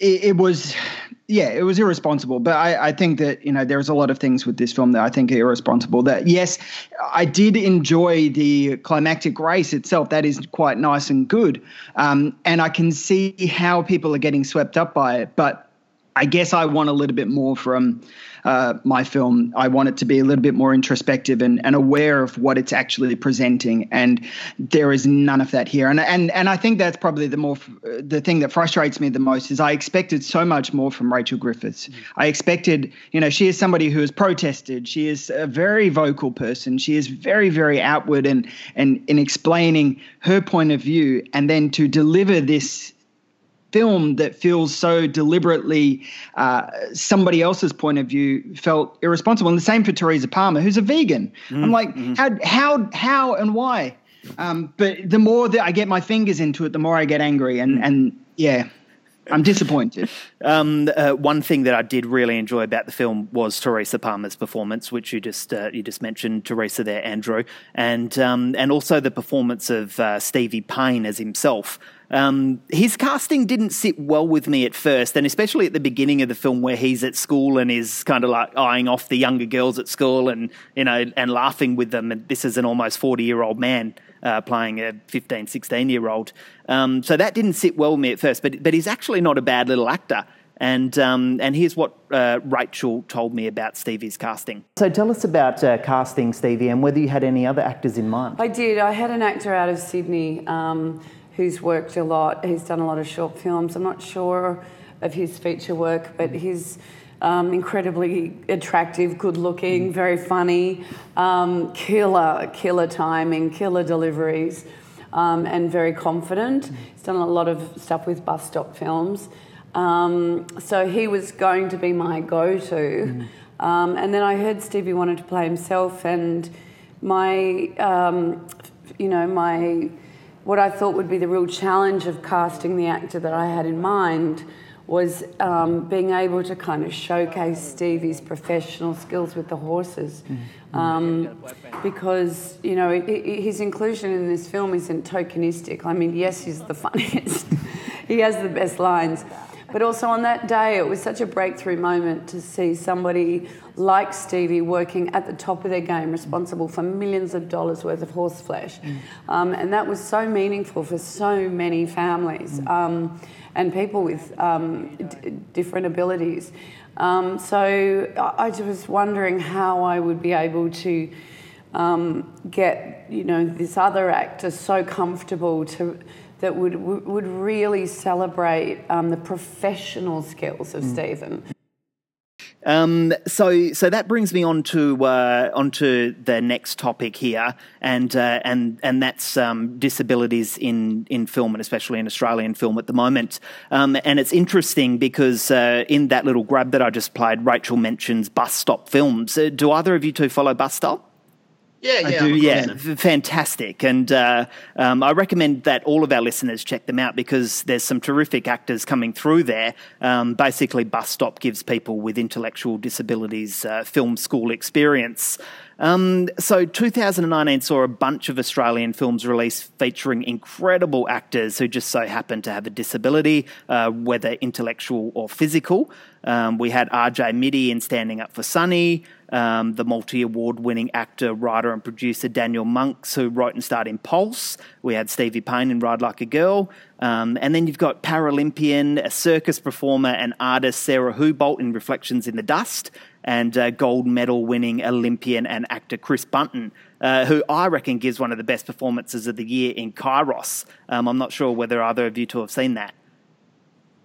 it, it was yeah, it was irresponsible. But I, I think that, you know, there's a lot of things with this film that I think are irresponsible. That, yes, I did enjoy the climactic race itself. That is quite nice and good. Um, and I can see how people are getting swept up by it. But I guess I want a little bit more from uh, my film. I want it to be a little bit more introspective and, and aware of what it's actually presenting, and there is none of that here. And and and I think that's probably the more the thing that frustrates me the most is I expected so much more from Rachel Griffiths. Mm. I expected, you know, she is somebody who has protested. She is a very vocal person. She is very very outward and and in explaining her point of view, and then to deliver this film that feels so deliberately uh, somebody else's point of view felt irresponsible. And the same for Teresa Palmer, who's a vegan. Mm, I'm like, mm. how, how, how, and why? Um, but the more that I get my fingers into it, the more I get angry. And, mm. and yeah, I'm disappointed. Um, uh, one thing that I did really enjoy about the film was Teresa Palmer's performance, which you just uh, you just mentioned, Teresa there, Andrew, and um, and also the performance of uh, Stevie Payne as himself. Um, his casting didn't sit well with me at first, and especially at the beginning of the film where he's at school and is kind of like eyeing off the younger girls at school and you know and laughing with them. And this is an almost forty year old man uh, playing a 15, 16 year old. Um, so that didn't sit well with me at first, but but he's actually not a bad little actor. And um, and here's what uh, Rachel told me about Stevie's casting. So tell us about uh, casting Stevie and whether you had any other actors in mind. I did. I had an actor out of Sydney. Who's worked a lot. He's done a lot of short films. I'm not sure of his feature work, but he's um, incredibly attractive, good looking, very funny, um, killer, killer timing, killer deliveries, um, and very confident. He's done a lot of stuff with bus stop films. Um, so he was going to be my go to. Um, and then I heard Stevie wanted to play himself, and my, um, you know, my what I thought would be the real challenge of casting the actor that I had in mind was um, being able to kind of showcase Stevie's professional skills with the horses. Mm-hmm. Um, because, you know, it, it, his inclusion in this film isn't tokenistic. I mean, yes, he's the funniest, he has the best lines. But also on that day, it was such a breakthrough moment to see somebody like Stevie working at the top of their game, responsible for millions of dollars worth of horse flesh. Mm. Um, and that was so meaningful for so many families mm. um, and people with um, d- different abilities. Um, so I, I was wondering how I would be able to um, get, you know, this other actor so comfortable to that would would really celebrate um, the professional skills of mm. Stephen. Um, so, so that brings me on to uh, onto the next topic here, and uh, and and that's um, disabilities in in film, and especially in Australian film at the moment. Um, and it's interesting because uh, in that little grab that I just played, Rachel mentions bus stop films. Uh, do either of you two follow bus stop? Yeah, yeah, do, yeah, fantastic. And uh, um, I recommend that all of our listeners check them out because there's some terrific actors coming through there. Um, basically, Bus Stop gives people with intellectual disabilities uh, film school experience. Um, so 2019 saw a bunch of Australian films released featuring incredible actors who just so happen to have a disability, uh, whether intellectual or physical. Um, we had RJ Mitte in Standing Up for Sunny, um, the multi award winning actor, writer, and producer Daniel Monks, who wrote and starred in Pulse. We had Stevie Payne in Ride Like a Girl. Um, and then you've got Paralympian, a circus performer, and artist Sarah Houbolt in Reflections in the Dust, and uh, gold medal winning Olympian and actor Chris Bunton, uh, who I reckon gives one of the best performances of the year in Kairos. Um, I'm not sure whether either of you two have seen that.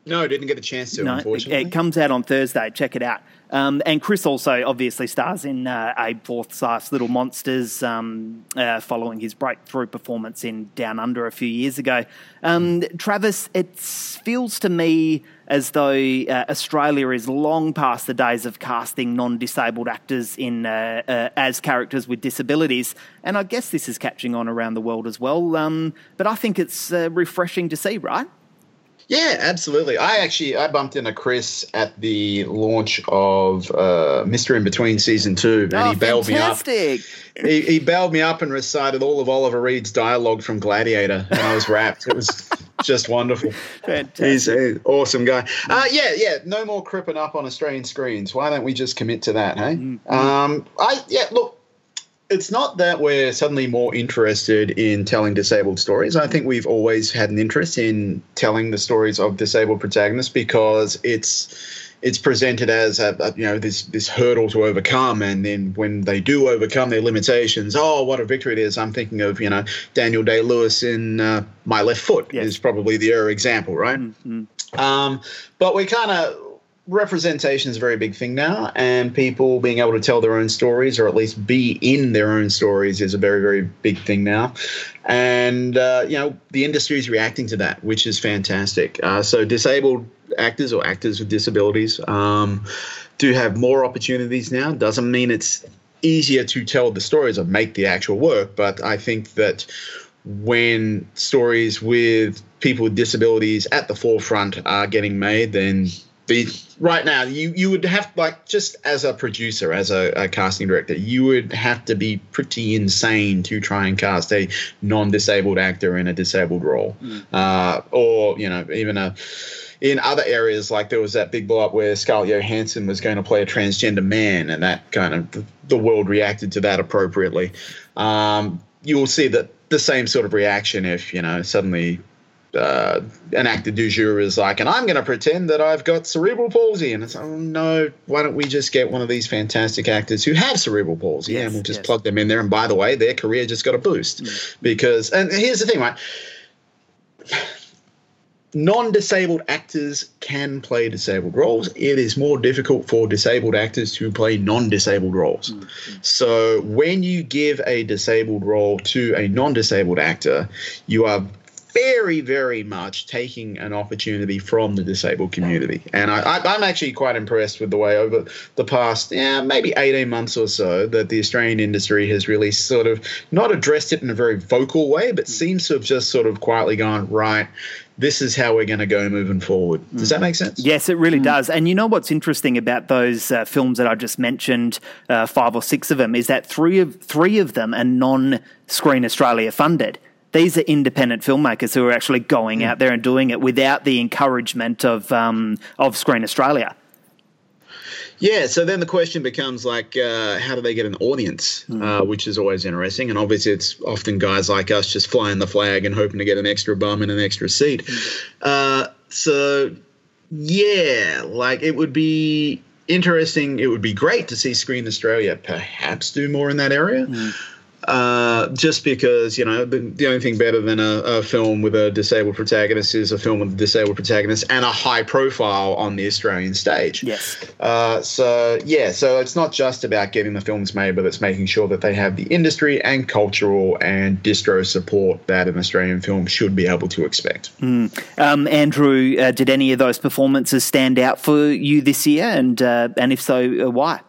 No, didn't get a chance to, no, unfortunately. It, comes out on Thursday. Check it out. Um, and Chris also obviously stars in uh, Abe Forsyth's Little Monsters, um, uh, following his breakthrough performance in Down Under a few years ago. Um, Travis, it feels to me as though uh, Australia is long past the days of casting non-disabled actors in uh, uh, as characters with disabilities, and I guess this is catching on around the world as well. Um, but I think it's uh, refreshing to see, right? Yeah, absolutely. I actually I bumped into Chris at the launch of uh, Mister In Between season two, and oh, he bailed fantastic. me up. He, he bailed me up and recited all of Oliver Reed's dialogue from Gladiator, and I was rapt. It was just wonderful. Fantastic. He's an awesome guy. Uh, yeah, yeah. No more cripping up on Australian screens. Why don't we just commit to that? Hey, mm-hmm. um, I yeah. Look, it's not that we're suddenly more interested in telling disabled stories. I think we've always had an interest in telling the stories of disabled protagonists because it's it's presented as a, a, you know this this hurdle to overcome, and then when they do overcome their limitations, oh, what a victory it is! I'm thinking of you know Daniel Day Lewis in uh, My Left Foot yes. is probably the error example, right? Mm-hmm. Um, but we kind of representation is a very big thing now, and people being able to tell their own stories or at least be in their own stories is a very, very big thing now. And, uh, you know, the industry is reacting to that, which is fantastic. Uh, so, disabled actors or actors with disabilities um, do have more opportunities now. Doesn't mean it's easier to tell the stories or make the actual work, but I think that when stories with people with disabilities at the forefront are getting made, then the right now you you would have like just as a producer as a, a, casting director you would have to be pretty insane to try and cast a non-disabled actor in a disabled role mm. uh, or you know even a in other areas like there was that big blow up where Scarlett Johansson was going to play a transgender man and that kind of the world reacted to that appropriately um, you will see that the same sort of reaction if you know suddenly uh, an actor du jour is like, and I'm going to pretend that I've got cerebral palsy. And it's, oh no, why don't we just get one of these fantastic actors who have cerebral palsy yes, and we'll just yes. plug them in there. And by the way, their career just got a boost. Mm. Because, and here's the thing, right? Non disabled actors can play disabled roles. It is more difficult for disabled actors to play non disabled roles. Mm-hmm. So, when you give a disabled role to a non disabled actor, you are very, very much taking an opportunity from the disabled community. And I, am actually quite impressed with the way over the past, yeah, maybe 18 months or so, that the Australian industry has really sort of not addressed it in a very vocal way, but seems to have just sort of quietly gone, right, this is how we're going to go moving forward. Does that make sense? Yes, it really mm. does. And you know what's interesting about those uh, films that I just mentioned, uh, five or six of them, is that three of three of them are non Screen Australia funded these are independent filmmakers who are actually going mm. out there and doing it without the encouragement of um, of Screen Australia. Yeah, so then the question becomes like, uh, how do they get an audience, mm. uh, which is always interesting. And obviously, it's often guys like us just flying the flag and hoping to get an extra bum and an extra seat. Mm. Uh, so, yeah, like it would be interesting. It would be great to see Screen Australia perhaps do more in that area. Mm. Uh, just because you know the, the only thing better than a, a, film with a disabled protagonist is a film with a disabled protagonist and a high profile on the Australian stage. Yes. Uh, so yeah, so it's not just about getting the films made, but it's making sure that they have the industry and cultural and distro support that an Australian film should be able to expect. Mm. Um, Andrew, uh, did any of those performances stand out for you this year, and uh, and if so, uh, why?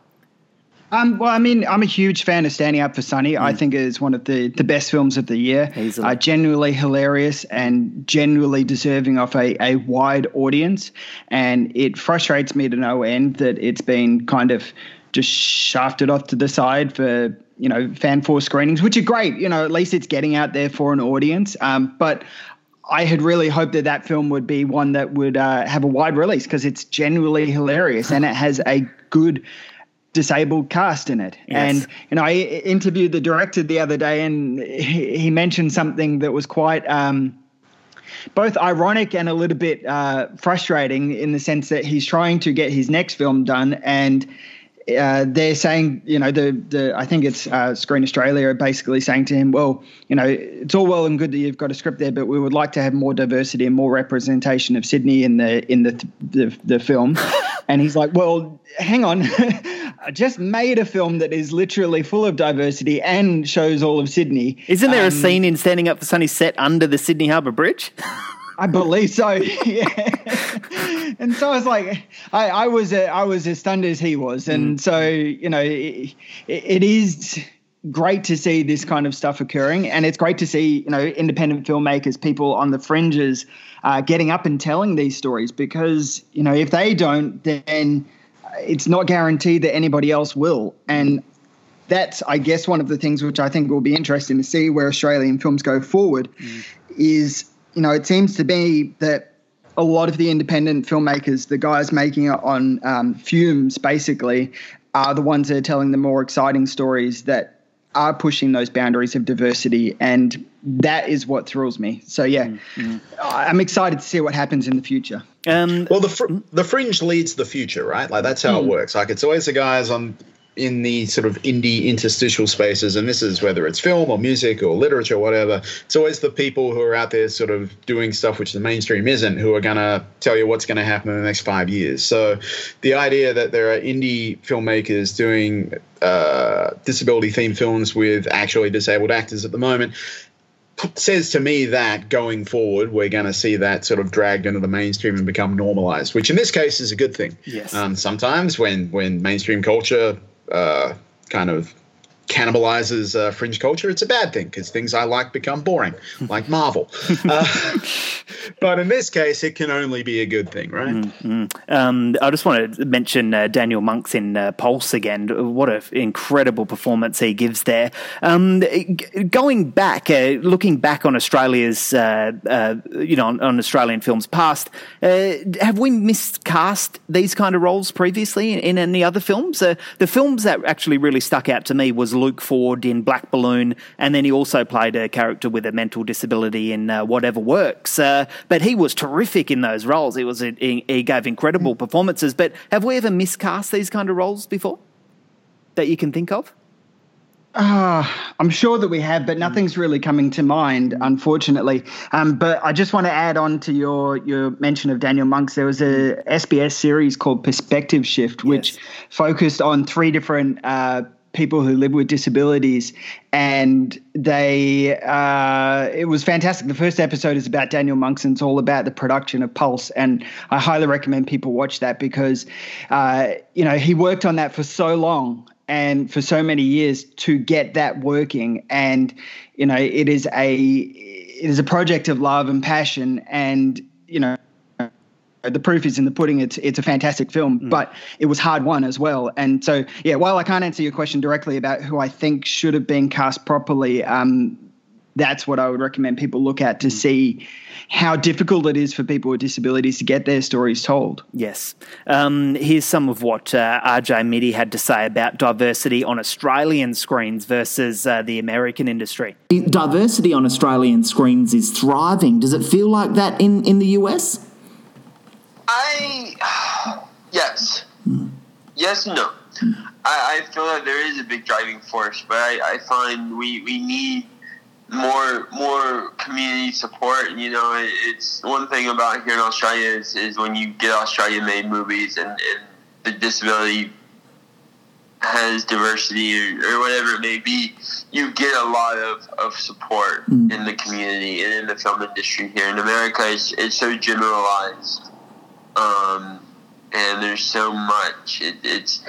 Um, well, I mean, I'm a huge fan of Standing Up for Sunny. Mm. I think it is one of the, the best films of the year. Uh, genuinely hilarious and genuinely deserving of a, a wide audience. And it frustrates me to no end that it's been kind of just shafted off to the side for you know fan force screenings, which are great. You know, at least it's getting out there for an audience. Um, but I had really hoped that that film would be one that would uh, have a wide release because it's genuinely hilarious and it has a good disabled cast in it. Yes. And you know, I interviewed the director the other day, and he, he mentioned something that was quite. Um, both ironic and a little bit uh, frustrating in the sense that he's trying to get his next film done and uh, they're saying, you know, the the I think it's uh, Screen Australia are basically saying to him, well, you know, it's all well and good that you've got a script there, but we would like to have more diversity and more representation of Sydney in the in the the, the film. and he's like, well, hang on, I just made a film that is literally full of diversity and shows all of Sydney. Isn't there um, a scene in Standing Up for Sunny set under the Sydney Harbour Bridge? I believe so. Yeah. and so I was like, I, I was a, I was as stunned as he was, and mm. so you know, it, it is great to see this kind of stuff occurring, and it's great to see you know independent filmmakers, people on the fringes, uh, getting up and telling these stories because you know if they don't, then it's not guaranteed that anybody else will, and that's I guess one of the things which I think will be interesting to see where Australian films go forward mm. is you know, it seems to be that a lot of the independent filmmakers, the guys making it on um, fumes, basically, are the ones that are telling the more exciting stories that are pushing those boundaries of diversity. And that is what thrills me. So, yeah, mm-hmm. I'm excited to see what happens in the future. Um, well, the fr- the fringe leads the future, right? Like that's how mm. it works. Like it's always the guys on in the sort of indie interstitial spaces, and this is whether it's film or music or literature or whatever, it's always the people who are out there sort of doing stuff which the mainstream isn't who are going to tell you what's going to happen in the next five years. So the idea that there are indie filmmakers doing uh, disability themed films with actually disabled actors at the moment says to me that going forward, we're going to see that sort of dragged into the mainstream and become normalized, which in this case is a good thing. Yes. Um, sometimes when when mainstream culture uh, kind of cannibalizes uh, fringe culture, it's a bad thing because things I like become boring, like Marvel. Uh, but in this case, it can only be a good thing, right? Mm-hmm. Um, I just want to mention uh, Daniel Monks in uh, Pulse again. What an incredible performance he gives there. Um, going back, uh, looking back on Australia's, uh, you know, on, on, Australian films past, have we miscast these kind of roles previously in, in any other films? the films that actually really stuck out to me was Luke Ford in Black Balloon, and then he also played a character with a mental disability in uh, Whatever Works. Uh, but he was terrific in those roles. He was a, he, he gave incredible performances. But have we ever miscast these kind of roles before that you can think of? Uh, I'm sure that we have, but nothing's really coming to mind, unfortunately. Um, but I just want to add on to your your mention of Daniel Monks. There was a SBS series called Perspective Shift, which yes. focused on three different uh, people who live with disabilities, and they uh, it was fantastic. The first episode is about Daniel Monks, and it's all about the production of Pulse, and I highly recommend people watch that because uh, you know he worked on that for so long and for so many years to get that working, and you know it is a it is a project of love and passion, and you know the proof is in the pudding. It's it's a fantastic film, mm. but it was hard won as well. And so, yeah, while I can't answer your question directly about who I think should have been cast properly, um, that's what I would recommend people look at to mm. see how difficult it is for people with disabilities to get their stories told. Yes. Um, here's some of what uh, RJ Mitte had to say about diversity on Australian screens versus uh, the American industry. Diversity on Australian screens is thriving. Does it feel like that in, in the US? I yes, yes, no. I, I feel like there is a big driving force, but I, I find we, we need more more community support. You know, it, it's one thing about here in Australia is, is when you get Australian made movies and, and the disability has diversity or, or, whatever it may be, you get a lot of, of support mm. in the community and in the film industry here in America. It's, it's so generalized, um, and there's so much. It, it's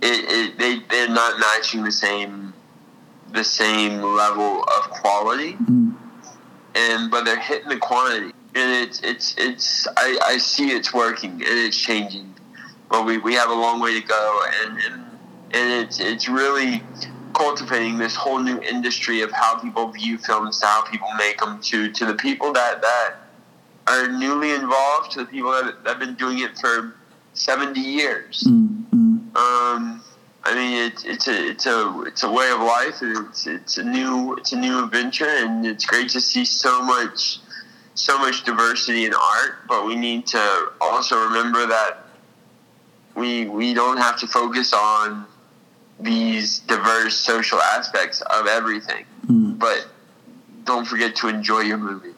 it, it, they they're not matching the same the same level of quality, mm. and but they're hitting the quantity, and it's it's it's I, I see it's working and it's changing, but we, we have a long way to go, and and, and it's it's really cultivating this whole new industry of how people view films, to how people make them, to to the people that that are newly involved, to the people that, have been doing it for seventy years. Mm-hmm. Um, I mean, it's it's a it's a it's a way of life, and it's it's a new it's a new adventure, and it's great to see so much so much diversity in art. But we need to also remember that we we don't have to focus on these diverse social aspects of everything, mm. but don't forget to enjoy your movie.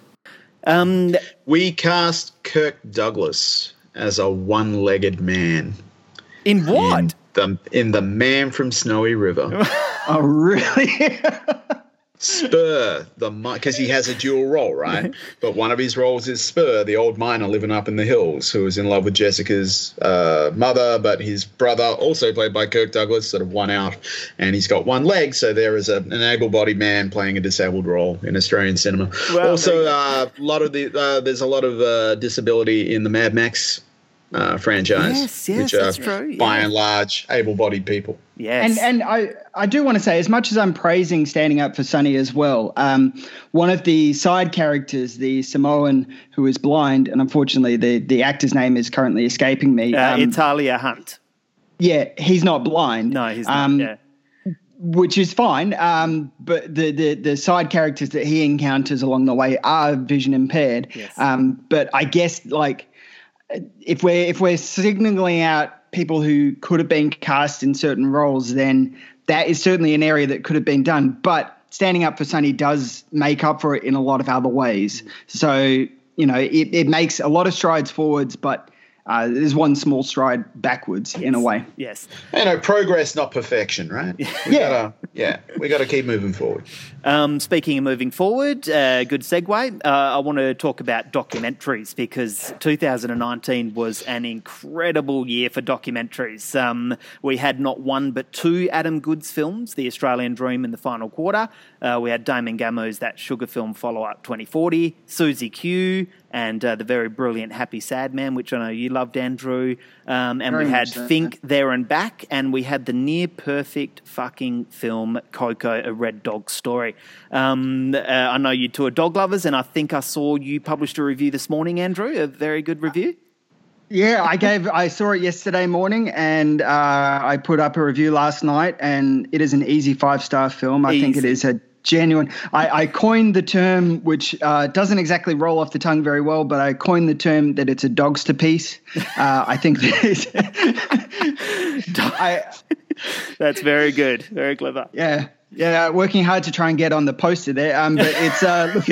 Um, we cast Kirk Douglas as a one-legged man. In what? In the in the Man from Snowy River. oh, really? Spur, the because he has a dual role, right? but one of his roles is Spur, the old miner living up in the hills, who is in love with Jessica's uh, mother, but his brother, also played by Kirk Douglas, sort of won out, and he's got one leg, so there is a, an able-bodied man playing a disabled role in Australian cinema. Well, also, uh, a lot of the uh, there's a lot of uh, disability in the Mad Max uh, franchise, yes, yes, which are true, by and large able-bodied people. Yes, and and I I do want to say as much as I'm praising standing up for Sunny as well. Um, one of the side characters, the Samoan who is blind, and unfortunately the the actor's name is currently escaping me. Uh, um, Italia Hunt. Yeah, he's not blind. No, he's not. Um, yeah which is fine. Um, but the, the the side characters that he encounters along the way are vision impaired. Yes. Um, but I guess like if we're if we're signaling out people who could have been cast in certain roles, then that is certainly an area that could have been done. But standing up for Sunny does make up for it in a lot of other ways. So you know, it, it makes a lot of strides forwards, but uh, there's one small stride backwards yes. in a way. Yes. You know, progress, not perfection, right? We yeah. Gotta, yeah. We got to keep moving forward. Um, speaking of moving forward, uh, good segue. Uh, I want to talk about documentaries because 2019 was an incredible year for documentaries. Um, we had not one but two Adam Goodes films, The Australian Dream in the final quarter. Uh, we had Damon Gameau's That Sugar Film follow up 2040, Suzi Q, and uh, the very brilliant Happy Sad Man, which I know you loved, Andrew. Um, and very we had so, Think yeah. There and Back, and we had the near perfect fucking film Koko, A Red Dog Story. Um, uh, I know you two are dog lovers, and I think I saw you published a review this morning, Andrew. A very good review. Yeah, I gave. I saw it yesterday morning, and uh, I put up a review last night, and it is an easy five star film. I easy. think it is a genuine. I, I coined the term, which uh, doesn't exactly roll off the tongue very well, but I coined the term that it's a dog's to piece. Uh, I think that That's very good, very clever. Yeah, yeah, working hard to try and get on the poster there. Um, but it's uh, look.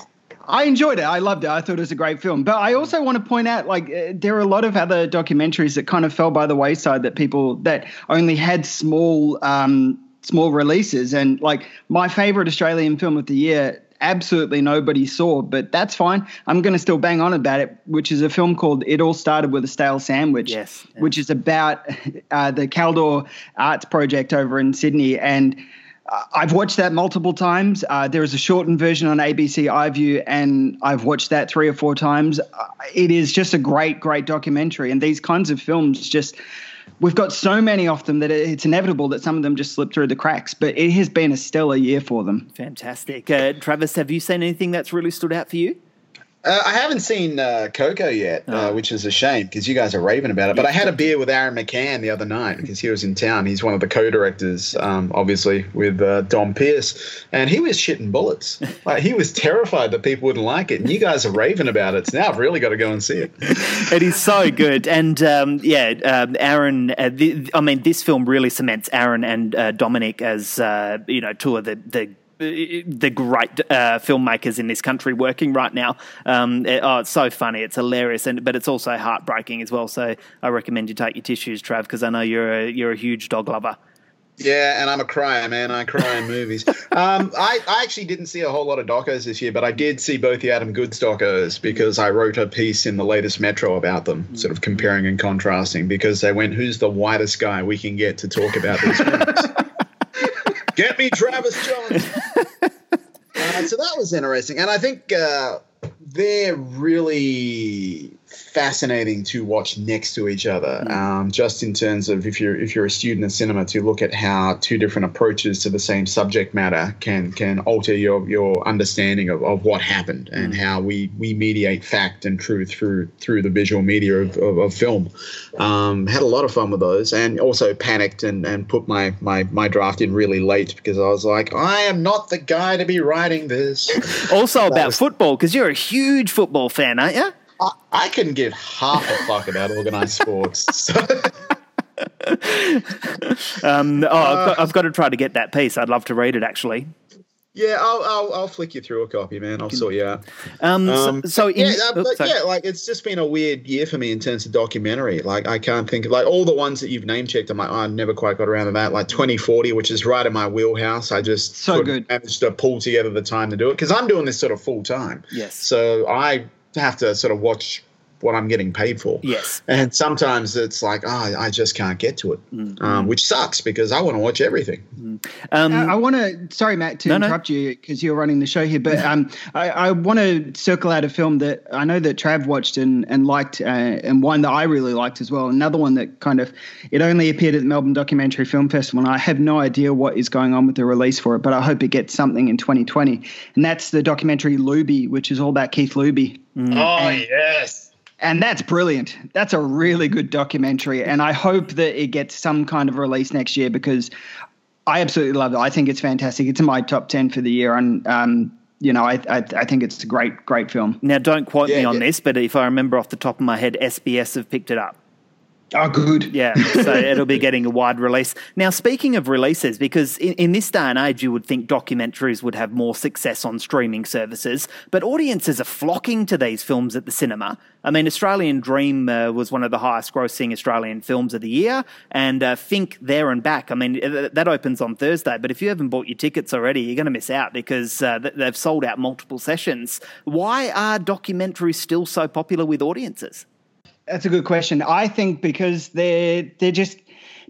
I enjoyed it. I loved it. I thought it was a great film. But I also want to point out, like, uh, there are a lot of other documentaries that kind of fell by the wayside that people that only had small um, small releases. And like my favorite Australian film of the year, absolutely nobody saw, but that's fine. I'm going to still bang on about it, which is a film called It All Started with a Stale Sandwich, yes, which is about uh, the Kaldor Arts Project over in Sydney. And uh, I've watched that multiple times. Uh, there is a shortened version on ABC iView, and I've watched that three or four times. Uh, it is just a great, great documentary. And these kinds of films just we've got so many of them that it's inevitable that some of them just slip through the cracks. But it has been a stellar year for them. Fantastic, uh, Travis. Have you seen anything that's really stood out for you? Uh, I haven't seen uh, Koko yet, uh, Oh. which is a shame because you guys are raving about it. But I had a beer with Aaron McCann the other night because he was in town. He's one of the co-directors, um, obviously, with uh, Dom Pierce, and he was shitting bullets. Like he was terrified that people wouldn't like it, and you guys are raving about it. So now I've really got to go and see it. it is so good, and um, yeah, um, Aaron. Uh, the, I mean, this film really cements Aaron and uh, Dominic as uh, you know two of the the. The great uh, filmmakers in this country working right now. Um, it- oh, it's so funny. It's hilarious, and but it's also heartbreaking as well. So I recommend you take your tissues, Trav, because I know you're a, you're a huge dog lover. Yeah, and I'm a crier, man. I cry in movies. Um, I, I actually didn't see a whole lot of docos this year, but I did see both the Adam Goodes docos because I wrote a piece in the latest Metro about them, sort of comparing and contrasting, because they went, "Who's the whitest guy we can get to talk about these movies?" Get me Travis Jones. Uh, so that was interesting, and I think uh, they're really fascinating to watch next to each other. Um, just in terms of if you're if you're a student of cinema, to look at how two different approaches to the same subject matter can can alter your your understanding of, of what happened and how we we mediate fact and truth through through the visual media of, of, of film. Um, had a lot of fun with those, and also panicked and, and put my, my my draft in really late because I was like, I am not the guy to be writing this. Also about was- football, because you're a huge football fan, aren't you? I, I couldn't give half a fuck about organized sports. So, Um, oh, I've, got, I've got to try to get that piece. I'd love to read it actually. yeah, I'll, I'll I'll flick you through a copy, man. I'll sort you out. Um, Um, so, so in, yeah, uh, but sorry. yeah, like it's just been a weird year for me in terms of documentary. Like I can't think of like all the ones that you've name checked. I'm like, oh, I never quite got around to that. Like 2040, which is right in my wheelhouse. I just So couldn't good. manage to pull together the time to do it because I'm doing this sort of full time. Yes. So I have to sort of watch what I'm getting paid for. Yes. And sometimes it's like, oh, I just can't get to it, Mm-hmm. um, which sucks because I want to watch everything. Um, Uh, I want to, sorry, Matt, to No, no. interrupt you because you're running the show here, but um, I, I want to circle out a film that I know that Trav watched and, and liked, uh, and one that I really liked as well. Another one that kind of, it only appeared at the Melbourne Documentary Film Festival, and I have no idea what is going on with the release for it, but I hope it gets something in 2020. And that's the documentary Luby, which is all about Keith Luby. Oh, yes. And that's brilliant. That's a really good documentary. And I hope that it gets some kind of release next year because I absolutely love it. I think it's fantastic. It's in my top 10 for the year. And, um, you know, I, I, I think it's a great, great film. now, don't quote me on yeah. this, but if I remember off the top of my head, SBS have picked it up. Oh, good. Yeah, so it'll be getting a wide release. Now, speaking of releases, because in, in this day and age, you would think documentaries would have more success on streaming services, but audiences are flocking to these films at the cinema. I mean, Australian Dream uh, was one of the highest grossing Australian films of the year, and uh, Think There and Back. I mean, that opens on Thursday, but if you haven't bought your tickets already, you're going to miss out because uh, they've sold out multiple sessions. Why are documentaries still so popular with audiences? That's a good question. I think because they're they're just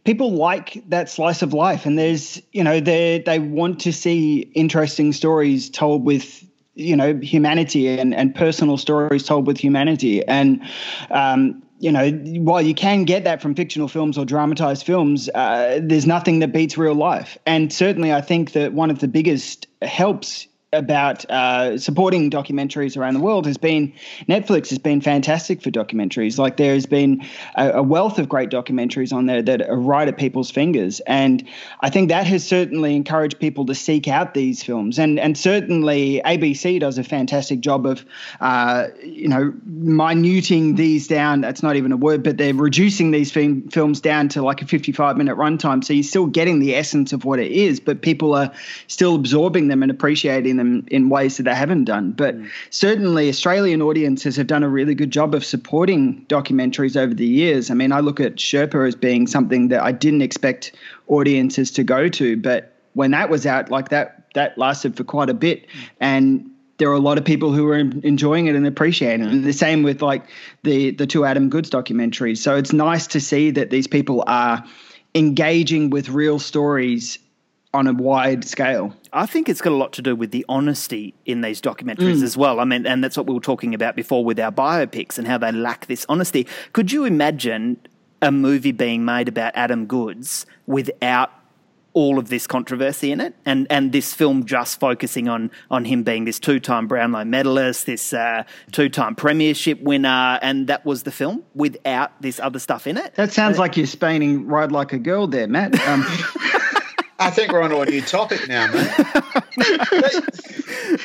people like that slice of life, and there's you know they they want to see interesting stories told with you know humanity and and personal stories told with humanity, and um, you know while you can get that from fictional films or dramatized films, uh, there's nothing that beats real life, and certainly I think that one of the biggest helps about uh, supporting documentaries around the world has been Netflix has been fantastic for documentaries. Like there has been a, a wealth of great documentaries on there that are right at people's fingers, and I think that has certainly encouraged people to seek out these films. And and certainly ABC does a fantastic job of, uh, you know, minuting these down. That's not even a word, but they're reducing these film, films down to like a 55 minute runtime. So you're still getting the essence of what it is, but people are still absorbing them and appreciating them in ways that they haven't done. But hmm. certainly, Australian audiences have done a really good job of supporting documentaries over the years. I mean, I look at Sherpa as being something that I didn't expect audiences to go to, but when that was out, like that, that lasted for quite a bit, hmm. and there are a lot of people who are enjoying it and appreciating it. Hmm. And the same with like the the two Adam Goodes documentaries. So it's nice to see that these people are engaging with real stories on a wide scale. I think it's got a lot to do with the honesty in these documentaries as well. I mean, and that's what we were talking about before with our biopics and how they lack this honesty. Could you imagine a movie being made about Adam Goodes without all of this controversy in it, and and this film just focusing on on him being this two time Brownlow medalist, this uh, two time Premiership winner, and that was the film without this other stuff in it. That sounds like you're spaining "Ride Like a Girl" there, Matt. Um, I think we're on to a new topic now, man.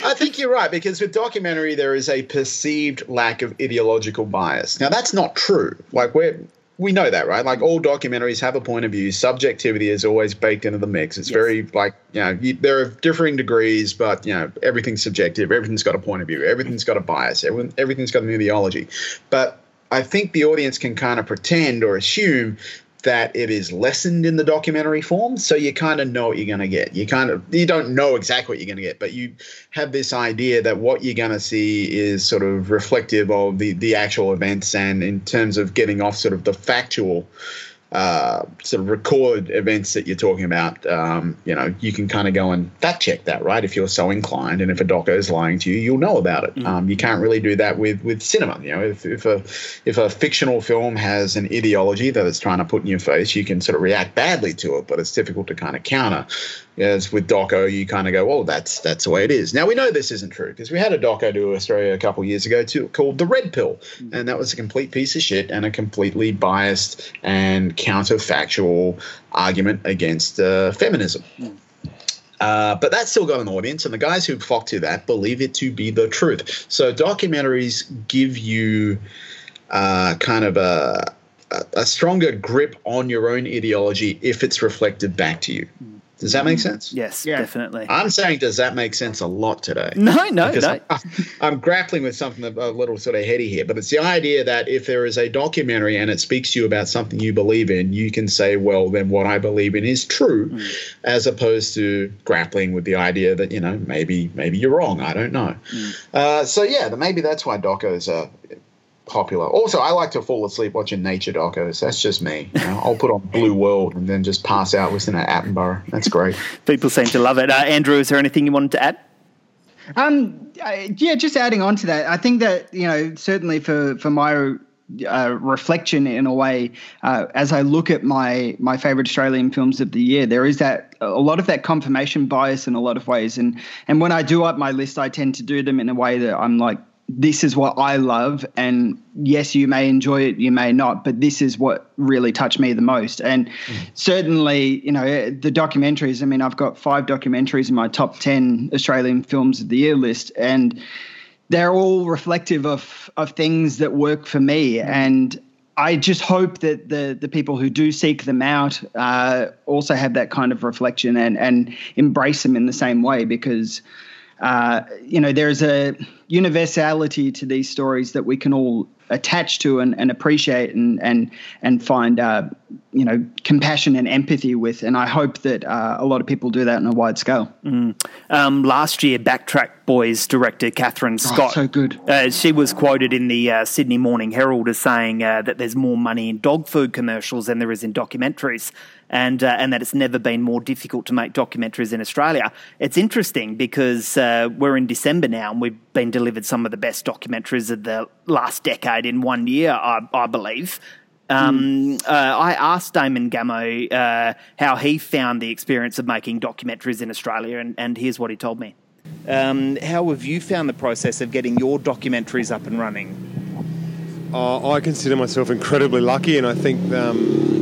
I think you're right because with documentary there is a perceived lack of ideological bias. Now that's not true. Like we're we know that, right? Like all documentaries have a point of view. Subjectivity is always baked into the mix. It's yes. very like you know you, there are differing degrees, but you know everything's subjective. Everything's got a point of view. Everything's got a bias. Everything, everything's got an ideology. But I think the audience can kind of pretend or assume that it is lessened in the documentary form so you kind of know what you're going to get. You kind of you don't know exactly what you're going to get but you have this idea that what you're going to see is sort of reflective of the the actual events and in terms of getting off sort of the factual uh, sort of record events that you're talking about, um, you know, you can kind of go and fact check that, right? If you're so inclined, and if a doco is lying to you, you'll know about it. Mm. Um, you can't really do that with with cinema. You know, if, if a if a fictional film has an ideology that it's trying to put in your face, you can sort of react badly to it, but it's difficult to kind of counter. As with Doco, you kind of go, well, that's that's the way it is. Now we know this isn't true because we had a Doco to Australia a couple years ago too, called The Red Pill, mm. and that was a complete piece of shit and a completely biased and counterfactual argument against uh, feminism. Mm. Uh, but that's still got an audience, and the guys who flock to that believe it to be the truth. So documentaries give you uh, kind of a, a stronger grip on your own ideology if it's reflected back to you. Mm. Does that make sense? Yes, yeah. definitely. I'm saying, does that make sense a lot today? No, no, because no. I, I'm grappling with something a little sort of heady here, but it's the idea that if there is a documentary and it speaks to you about something you believe in, you can say, well, then what I believe in is true, mm. as opposed to grappling with the idea that you know maybe maybe you're wrong. I don't know. Mm. Uh, so yeah, maybe that's why docos are popular. Also, I like to fall asleep watching nature docos. That's just me. You know, I'll put on Blue World and then just pass out listening to Attenborough. That's great. People seem to love it. Uh, Andrew, is there anything you wanted to add? Um, yeah, just adding on to that, I think that you know certainly for for my uh, reflection in a way uh, as I look at my my favorite Australian films of the year. There is that a lot of that confirmation bias in a lot of ways, and and when I do up my list, I tend to do them in a way that I'm like this is what I love. And yes, you may enjoy it, you may not, but this is what really touched me the most. And mm. certainly, you know, the documentaries, I mean, I've got five documentaries in my top 10 Australian films of the year list. And they're all reflective of, of things that work for me. Mm. And I just hope that the the people who do seek them out uh, also have that kind of reflection and and embrace them in the same way because uh, you know, there's a universality to these stories that we can all attach to and, and appreciate and and and find uh, you know compassion and empathy with. And I hope that uh, a lot of people do that on a wide scale. Mm. Um, last year, Backtrack Boys director Catherine oh, Scott, oh, so good. Uh, she was quoted in the uh, Sydney Morning Herald as saying uh, that there's more money in dog food commercials than there is in documentaries. And, uh, and that it's never been more difficult to make documentaries in Australia. It's interesting because we're in December now and we've been delivered some of the best documentaries of the last decade in one year, I, I believe. Um, mm. uh, I asked Damon Gameau uh, how he found the experience of making documentaries in Australia, and, and here's what he told me. Um, how have you found the process of getting your documentaries up and running? Uh, I consider myself incredibly lucky, and I think um,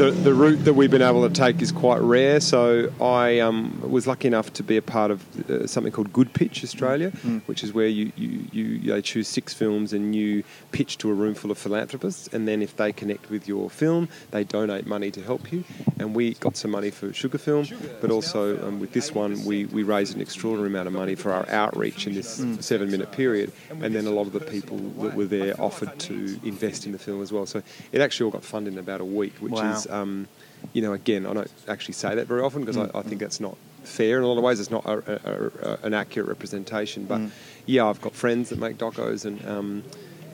the, the route that we've been able to take is quite rare. So I um, was lucky enough to be a part of uh, something called Good Pitch Australia, mm. which is where you, you, you, they choose six films and you pitch to a room full of philanthropists, and then if they connect with your film, they donate money to help you. And we got some money for Sugar Film, but also um, with this one, we, we raised an extraordinary amount of money for our outreach in this mm. seven minute period. And then a lot of the people that were there offered to invest in the film as well. So it actually all got funded in about a week, which wow. is um, you know, again, I don't actually say that very often because mm. I, I, think that's not fair in a lot of ways. It's not a, a, a, an accurate representation. But mm. yeah, I've got friends that make docos, and um,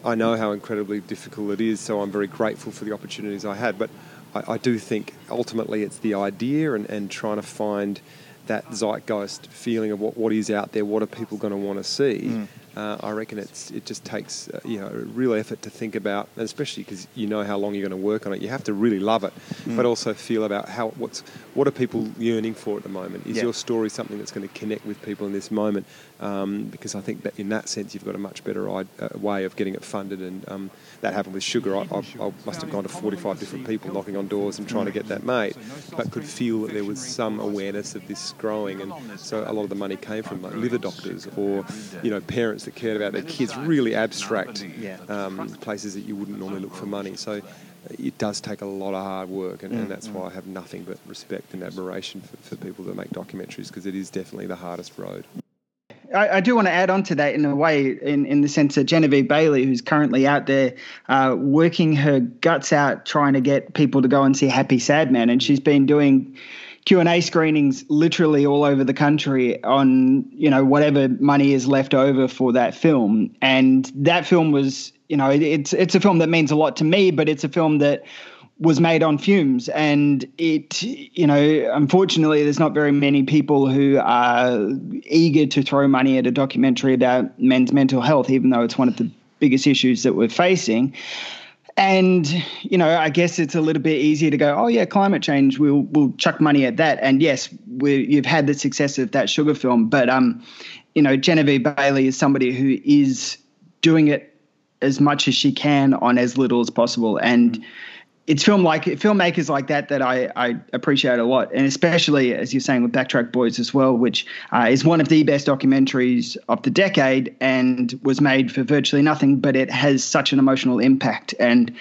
I know how incredibly difficult it is. So I'm very grateful for the opportunities I had. But I, I do think ultimately it's the idea and, and trying to find that zeitgeist feeling of what, what is out there, what are people going to want to see. Mm uh, I reckon it's it just takes uh, you know real effort to think about, and especially because you know how long you're going to work on it. You have to really love it, mm. but also feel about how what's what are people yearning for at the moment. Is yeah. your story something that's going to connect with people in this moment? Um, because I think that in that sense you've got a much better uh, way of getting it funded, and um, that happened with Sugar. I, I, I, must have gone to 45 different people knocking on doors and trying to get that made, but could feel that there was some awareness of this growing, and so a lot of the money came from like liver doctors or you know parents that cared about their kids, really abstract um, places that you wouldn't normally look for money. So it does take a lot of hard work, and, and that's why I have nothing but respect and admiration for, for people that make documentaries because it is definitely the hardest road. I, I, do want to add on to that in a way, in, in the sense that Genevieve Bailey, who's currently out there uh, working her guts out trying to get people to go and see Happy Sad Man, and she's been doing Q and A screenings literally all over the country on you know whatever money is left over for that film, and that film was you know it's it's a film that means a lot to me, but it's a film that was made on fumes. And it you know unfortunately there's not very many people who are eager to throw money at a documentary about men's mental health even though it's one of the biggest issues that we're facing. And you know i guess it's a little bit easier to go oh yeah climate change we'll we'll chuck money at that. And yes we you've had the success of that sugar film but um you know genevieve bailey is somebody who is doing it as much as she can on as little as possible. And mm-hmm it's film like filmmakers like that that I, I appreciate a lot, and especially as you're saying with Backtrack Boys as well, which uh, is one of the best documentaries of the decade and was made for virtually nothing, but it has such an emotional impact and.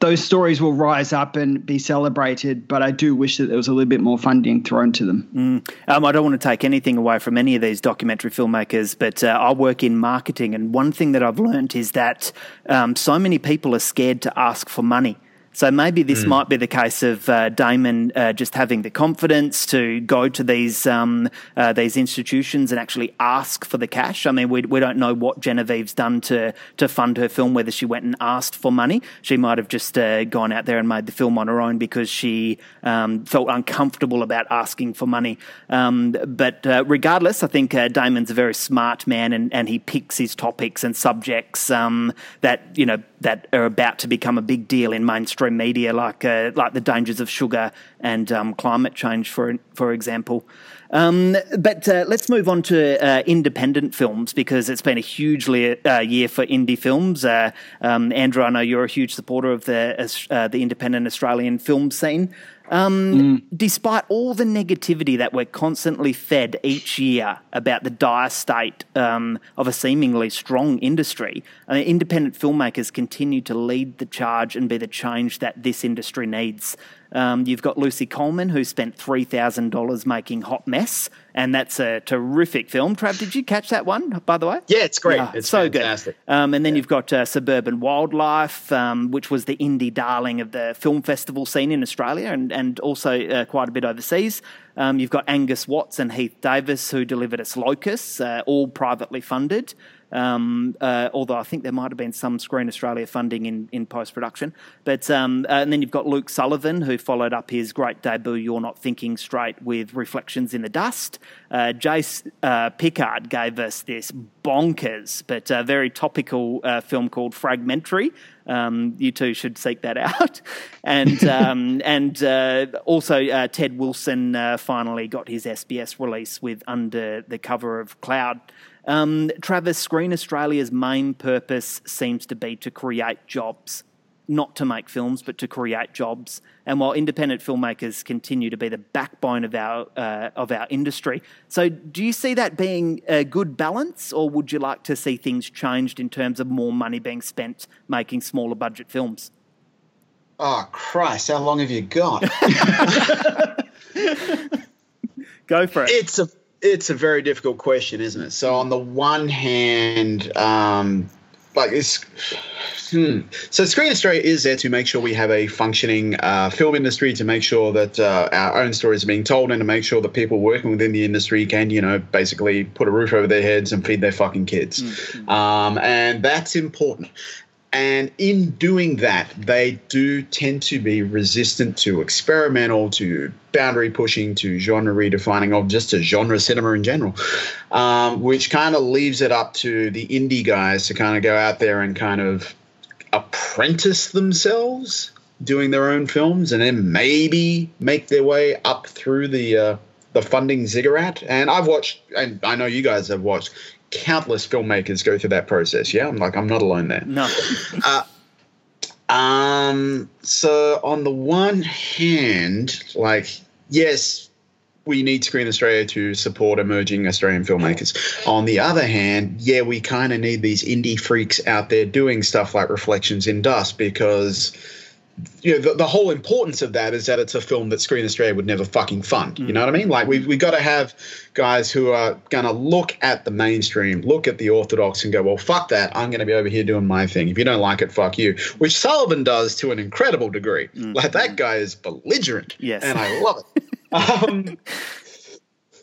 Those stories will rise up and be celebrated, but I do wish that there was a little bit more funding thrown to them. Mm. Um, I don't want to take anything away from any of these documentary filmmakers, but uh, I work in marketing, and one thing that I've learned is that um, so many people are scared to ask for money. So maybe this mm. might be the case of uh, Damon uh, just having the confidence to go to these um, uh, these institutions and actually ask for the cash. I mean, we, we don't know what Genevieve's done to to fund her film, whether she went and asked for money. She might have just uh, gone out there and made the film on her own because she um, felt uncomfortable about asking for money. Um, but uh, regardless, I think uh, Damon's a very smart man and, and he picks his topics and subjects um, that you know that are about to become a big deal in mainstream media, like uh, like the dangers of sugar and um, climate change, for for example. Um, but uh, let's move on to uh, independent films because it's been a hugely uh, year for indie films. Uh, um, Andrew, I know you're a huge supporter of the uh, the independent Australian film scene. Um, mm. Despite all the negativity that we're constantly fed each year about the dire state um, of a seemingly strong industry, mean, independent filmmakers continue to lead the charge and be the change that this industry needs. Um, you've got Lucy Coleman, who spent $3,000 making Hot Mess, and that's a terrific film. Trav, did you catch that one, by the way? Yeah, it's great. Yeah, it's so fantastic. good. Um, and then yeah. you've got uh, Suburban Wildlife, um, which was the indie darling of the film festival scene in Australia and, and also uh, quite a bit overseas. Um, you've got Angus Watts and Heath Davis, who delivered us Locusts, uh, all privately funded. Um, uh, although I think there might have been some Screen Australia funding in, in post production. But um, uh, and then you've got Luke Sullivan who followed up his great debut "You're Not Thinking Straight" with "Reflections in the Dust." Uh, Jace uh, Pickard gave us this bonkers but uh, very topical uh, film called Fragmentary. Um, you two should seek that out. And um, and uh, also uh, Ted Wilson uh, finally got his SBS release with Under the Cover of Cloud. Um, Travis, Screen Australia's main purpose seems to be to create jobs, not to make films, but to create jobs. And while independent filmmakers continue to be the backbone of our uh, of our industry, so do you see that being a good balance, or would you like to see things changed in terms of more money being spent making smaller budget films? Oh Christ! How long have you got? Go for it. It's a it's a very difficult question, isn't it? So on the one hand, um, like it's hmm. so Screen Australia is there to make sure we have a functioning uh, film industry, to make sure that uh, our own stories are being told, and to make sure that people working within the industry can, you know, basically put a roof over their heads and feed their fucking kids, mm-hmm. um, and that's important And in doing that, they do tend to be resistant to experimental, to boundary pushing, to genre redefining, or just to genre cinema in general, um, which kind of leaves it up to the indie guys to kind of go out there and kind of apprentice themselves doing their own films and then maybe make their way up through the uh, the funding ziggurat. And I've watched, and I know you guys have watched countless filmmakers go through that process. Yeah, I'm like I'm not alone there. No. uh, um. So on the one hand, like yes, we need Screen Australia to support emerging Australian filmmakers. On the other hand, yeah, we kind of need these indie freaks out there doing stuff like Reflections in Dust because you know, the, the, whole importance of that is that it's a film that Screen Australia would never fucking fund. You know what I mean? Like we've, we've got to have guys who are going to look at the mainstream, look at the orthodox and go, well, fuck that. I'm going to be over here doing my thing. If you don't like it, fuck you. Which Sullivan does to an incredible degree. Mm-hmm. Like that guy is belligerent. Yes. And I love it. um,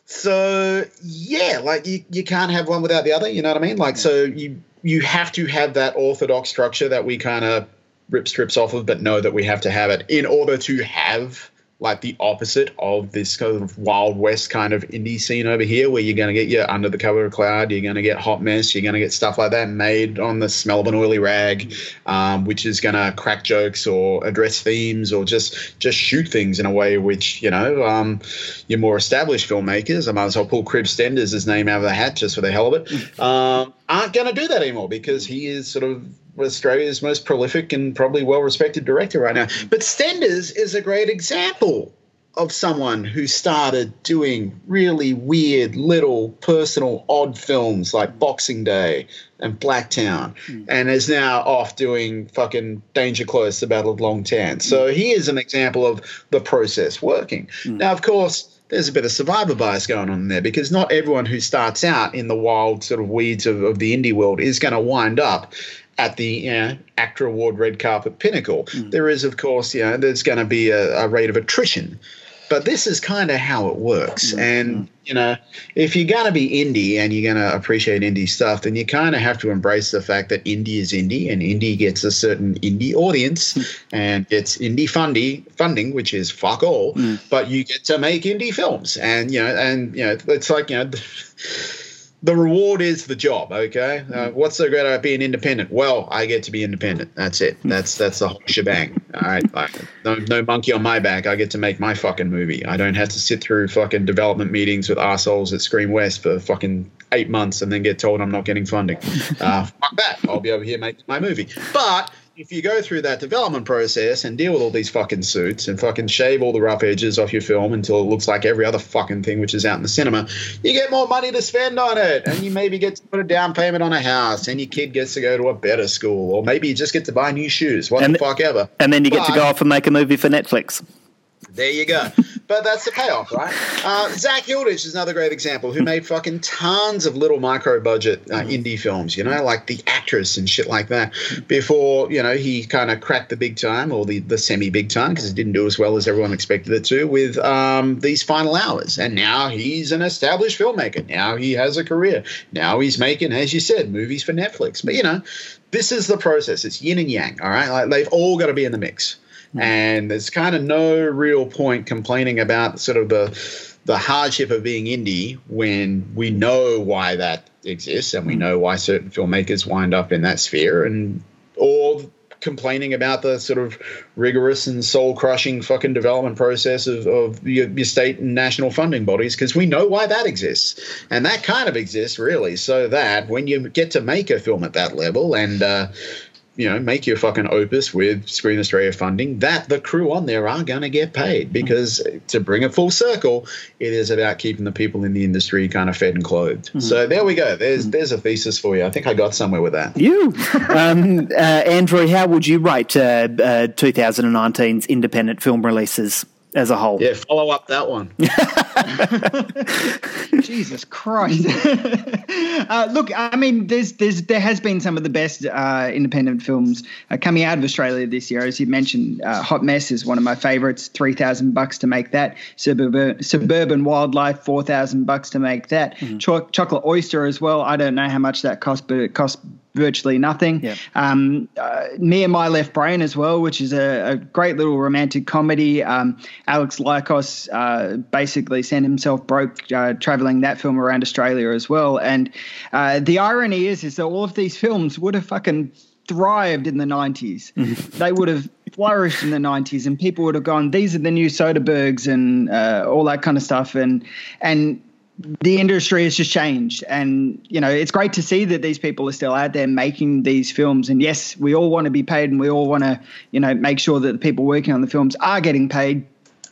so yeah, like you, you can't have one without the other. You know what I mean? Like, so you, you have to have that orthodox structure that we kind of rip strips off of, but know that we have to have it in order to have like the opposite of this kind of wild west kind of indie scene over here where you're going to get your under the cover of cloud you're going to get hot mess you're going to get stuff like that made on the smell of an oily rag um, which is going to crack jokes or address themes or just just shoot things in a way which you know um, your more established filmmakers i might as well pull Kriv Stenders' name out of the hat just for the hell of it um, aren't going to do that anymore because he is sort of Australia's most prolific and probably well respected director right now. But Stenders is a great example of someone who started doing really weird little personal odd films like Boxing Day and Blacktown mm. and is now off doing fucking Danger Close, The Battle of Long Tan. So he is an example of the process working. Mm. Now, of course, there's a bit of survivor bias going on there because not everyone who starts out in the wild sort of weeds of, of the indie world is going to wind up at the you know, AACTA Award red carpet pinnacle. Mm. There is, of course, you know, there's going to be a, a, rate of attrition. But this is kind of how it works. Mm. And, you know, if you're going to be indie and you're going to appreciate indie stuff, then you kind of have to embrace the fact that indie is indie and indie gets a certain indie audience mm. and gets indie fundy, funding, which is fuck all. Mm. But you get to make indie films. And, you know, and, you know, it's like, you know, the reward is the job. Okay, uh, what's so great about being independent? Well, I get to be independent. That's it. That's that's the whole shebang. All right, like, no no monkey on my back. I get to make my fucking movie. I don't have to sit through fucking development meetings with assholes at Screen West for fucking eight months and then get told I'm not getting funding. Uh, fuck that. I'll be over here making my movie. But if you go through that development process and deal with all these fucking suits and fucking shave all the rough edges off your film until it looks like every other fucking thing which is out in the cinema, you get more money to spend on it. And you maybe get to put a down payment on a house and your kid gets to go to a better school. Or maybe you just get to buy new shoes. What and the fuck ever. And then you get to go off and make a movie for Netflix. There you go. but that's the payoff, right? Uh, Zak Hilditch is another great example who made fucking tons of little micro budget uh, indie films, you know, like The Actress and shit like that before, you know, he kind of cracked the big time or the, the semi big time because it didn't do as well as everyone expected it to with um, these final hours. And now he's an established filmmaker. Now he has a career. Now he's making, as you said, movies for Netflix. But, you know, this is the process. It's yin and yang, all right? Like, they've all got to be in the mix. Hmm. And there's kind of no real point complaining about sort of the the hardship of being indie when we know why that exists and we hmm. know why certain filmmakers wind up in that sphere and or complaining about the sort of rigorous and soul crushing fucking development process of, of your, your state and national funding bodies because we know why that exists and that kind of exists really so that when you get to make a film at that level and uh, you know, make your fucking opus with Screen Australia funding, that the crew on there are going to get paid because mm-hmm. to bring it full circle, it is about keeping the people in the industry kind of fed and clothed. Mm-hmm. So there we go. There's mm-hmm. there's a thesis for you. I think I got somewhere with that. You, um, uh, Andrew, how would you rate uh, uh, 2019's independent film releases? As a whole. Yeah, follow up that one. Jesus Christ! uh, look, I mean, there's there's there has been some of the best uh, independent films uh, coming out of Australia this year, as you mentioned. Uh, Hot Mess is one of my favourites. Three thousand bucks to make that. Suburban Suburban Wildlife, four thousand bucks to make that. Mm-hmm. Cho- Chocolate Oyster as well. I don't know how much that cost, but it cost virtually nothing. Yeah. Um, uh, Me and My Left Brain as well, which is a, a great little romantic comedy. Um, Alex Lykos uh, basically sent himself broke uh, traveling that film around Australia as well. And uh, the irony is, is that all of these films would have fucking thrived in the 90s. they would have flourished in the 90s and people would have gone, these are the new Soderberghs and uh, all that kind of stuff. And, and, the industry has just changed. And you know it's great to see that these people are still out there making these films. And yes we all want to be paid and we all want to you know make sure that the people working on the films are getting paid.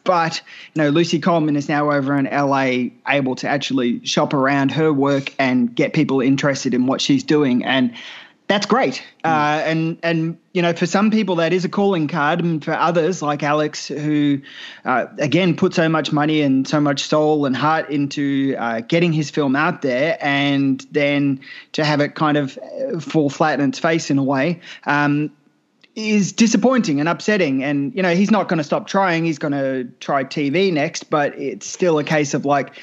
But you know Lucy Coleman is now over in LA able to actually shop around her work and get people interested in what she's doing. And that's great. Uh, and and you know, for some people that is a calling card, and for others like Alex, who uh, again put so much money and so much soul and heart into uh, getting his film out there, and then to have it kind of uh, fall flat in its face in a way. Um, is disappointing and upsetting and you know he's not going to stop trying he's going to try tv next but it's still a case of like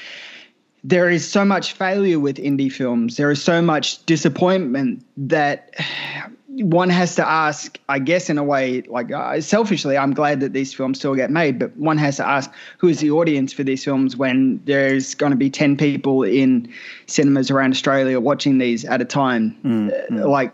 there is so much failure with indie films. There is so much disappointment that one has to ask, I guess, in a way, like uh, selfishly, I'm glad that these films still get made, but one has to ask who is the audience for these films when there's going to be 10 people in cinemas around Australia watching these at a time? Mm, uh, Like,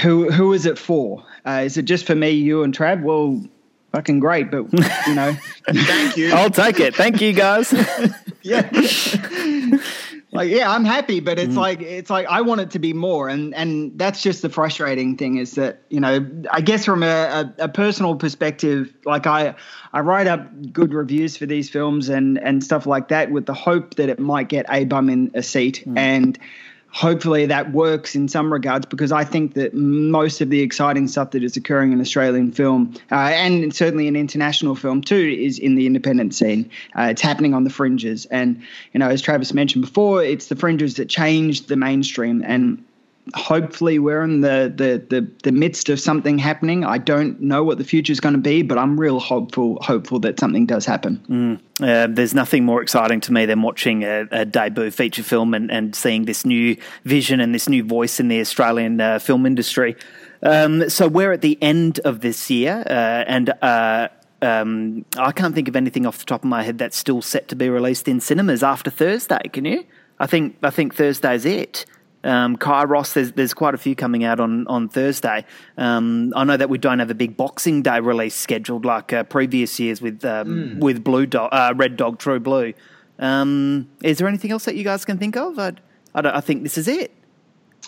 who who is it for? Uh, is it just for me, you, and Trav? Well, fucking great, but you know, Thank you. I'll take it. Thank you, guys. yeah. like yeah, I'm happy, but it's mm. like it's like I want it to be more, and and that's just the frustrating thing is that you know I guess from a, a, a personal perspective, like I I write up good reviews for these films and and stuff like that with the hope that it might get a bum in a seat. Mm. And hopefully that works in some regards because I think that most of the exciting stuff that is occurring in Australian film uh, and certainly in international film too is in the independent scene. Uh, it's happening on the fringes, and you know, as Travis mentioned before, it's the fringes that change the mainstream and. Hopefully, we're in the, the, the, the midst of something happening. I don't know what the future is going to be, but I'm real hopeful hopeful that something does happen. Uh, there's nothing more exciting to me than watching a, a debut feature film and, and seeing this new vision and this new voice in the Australian uh, film industry. Um, so we're at the end of this year, uh, and uh, um, I can't think of anything off the top of my head that's still set to be released in cinemas after Thursday. Can you? I think I think Thursday's it. Um, Kairos, there's there's quite a few coming out on on Thursday. Um, I know that we don't have a big Boxing Day release scheduled like uh, previous years with um, with Blue Dog, uh, Red Dog, True Blue. Um, is there anything else that you guys can think of? I, I, don't, I think this is it.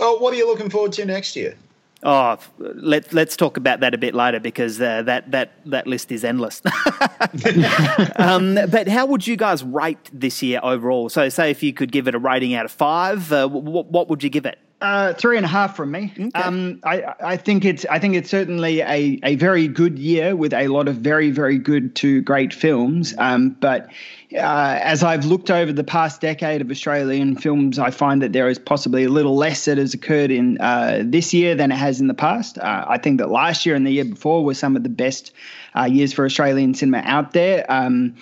Oh, what are you looking forward to next year? Oh, let let's talk about that a bit later because uh, that that that list is endless. um, but how would you guys rate this year overall? So, say if you could give it a rating out of five, uh, what would you give it? Uh, three and a half from me. Um, I, I think it's I think it's certainly a, a very good year with a lot of very very good to great films. Um, but uh, as I've looked over the past decade of Australian films, I find that there is possibly a little less that has occurred in uh, this year than it has in the past. Uh, I think that last year and the year before were some of the best uh, years for Australian cinema out there. Um,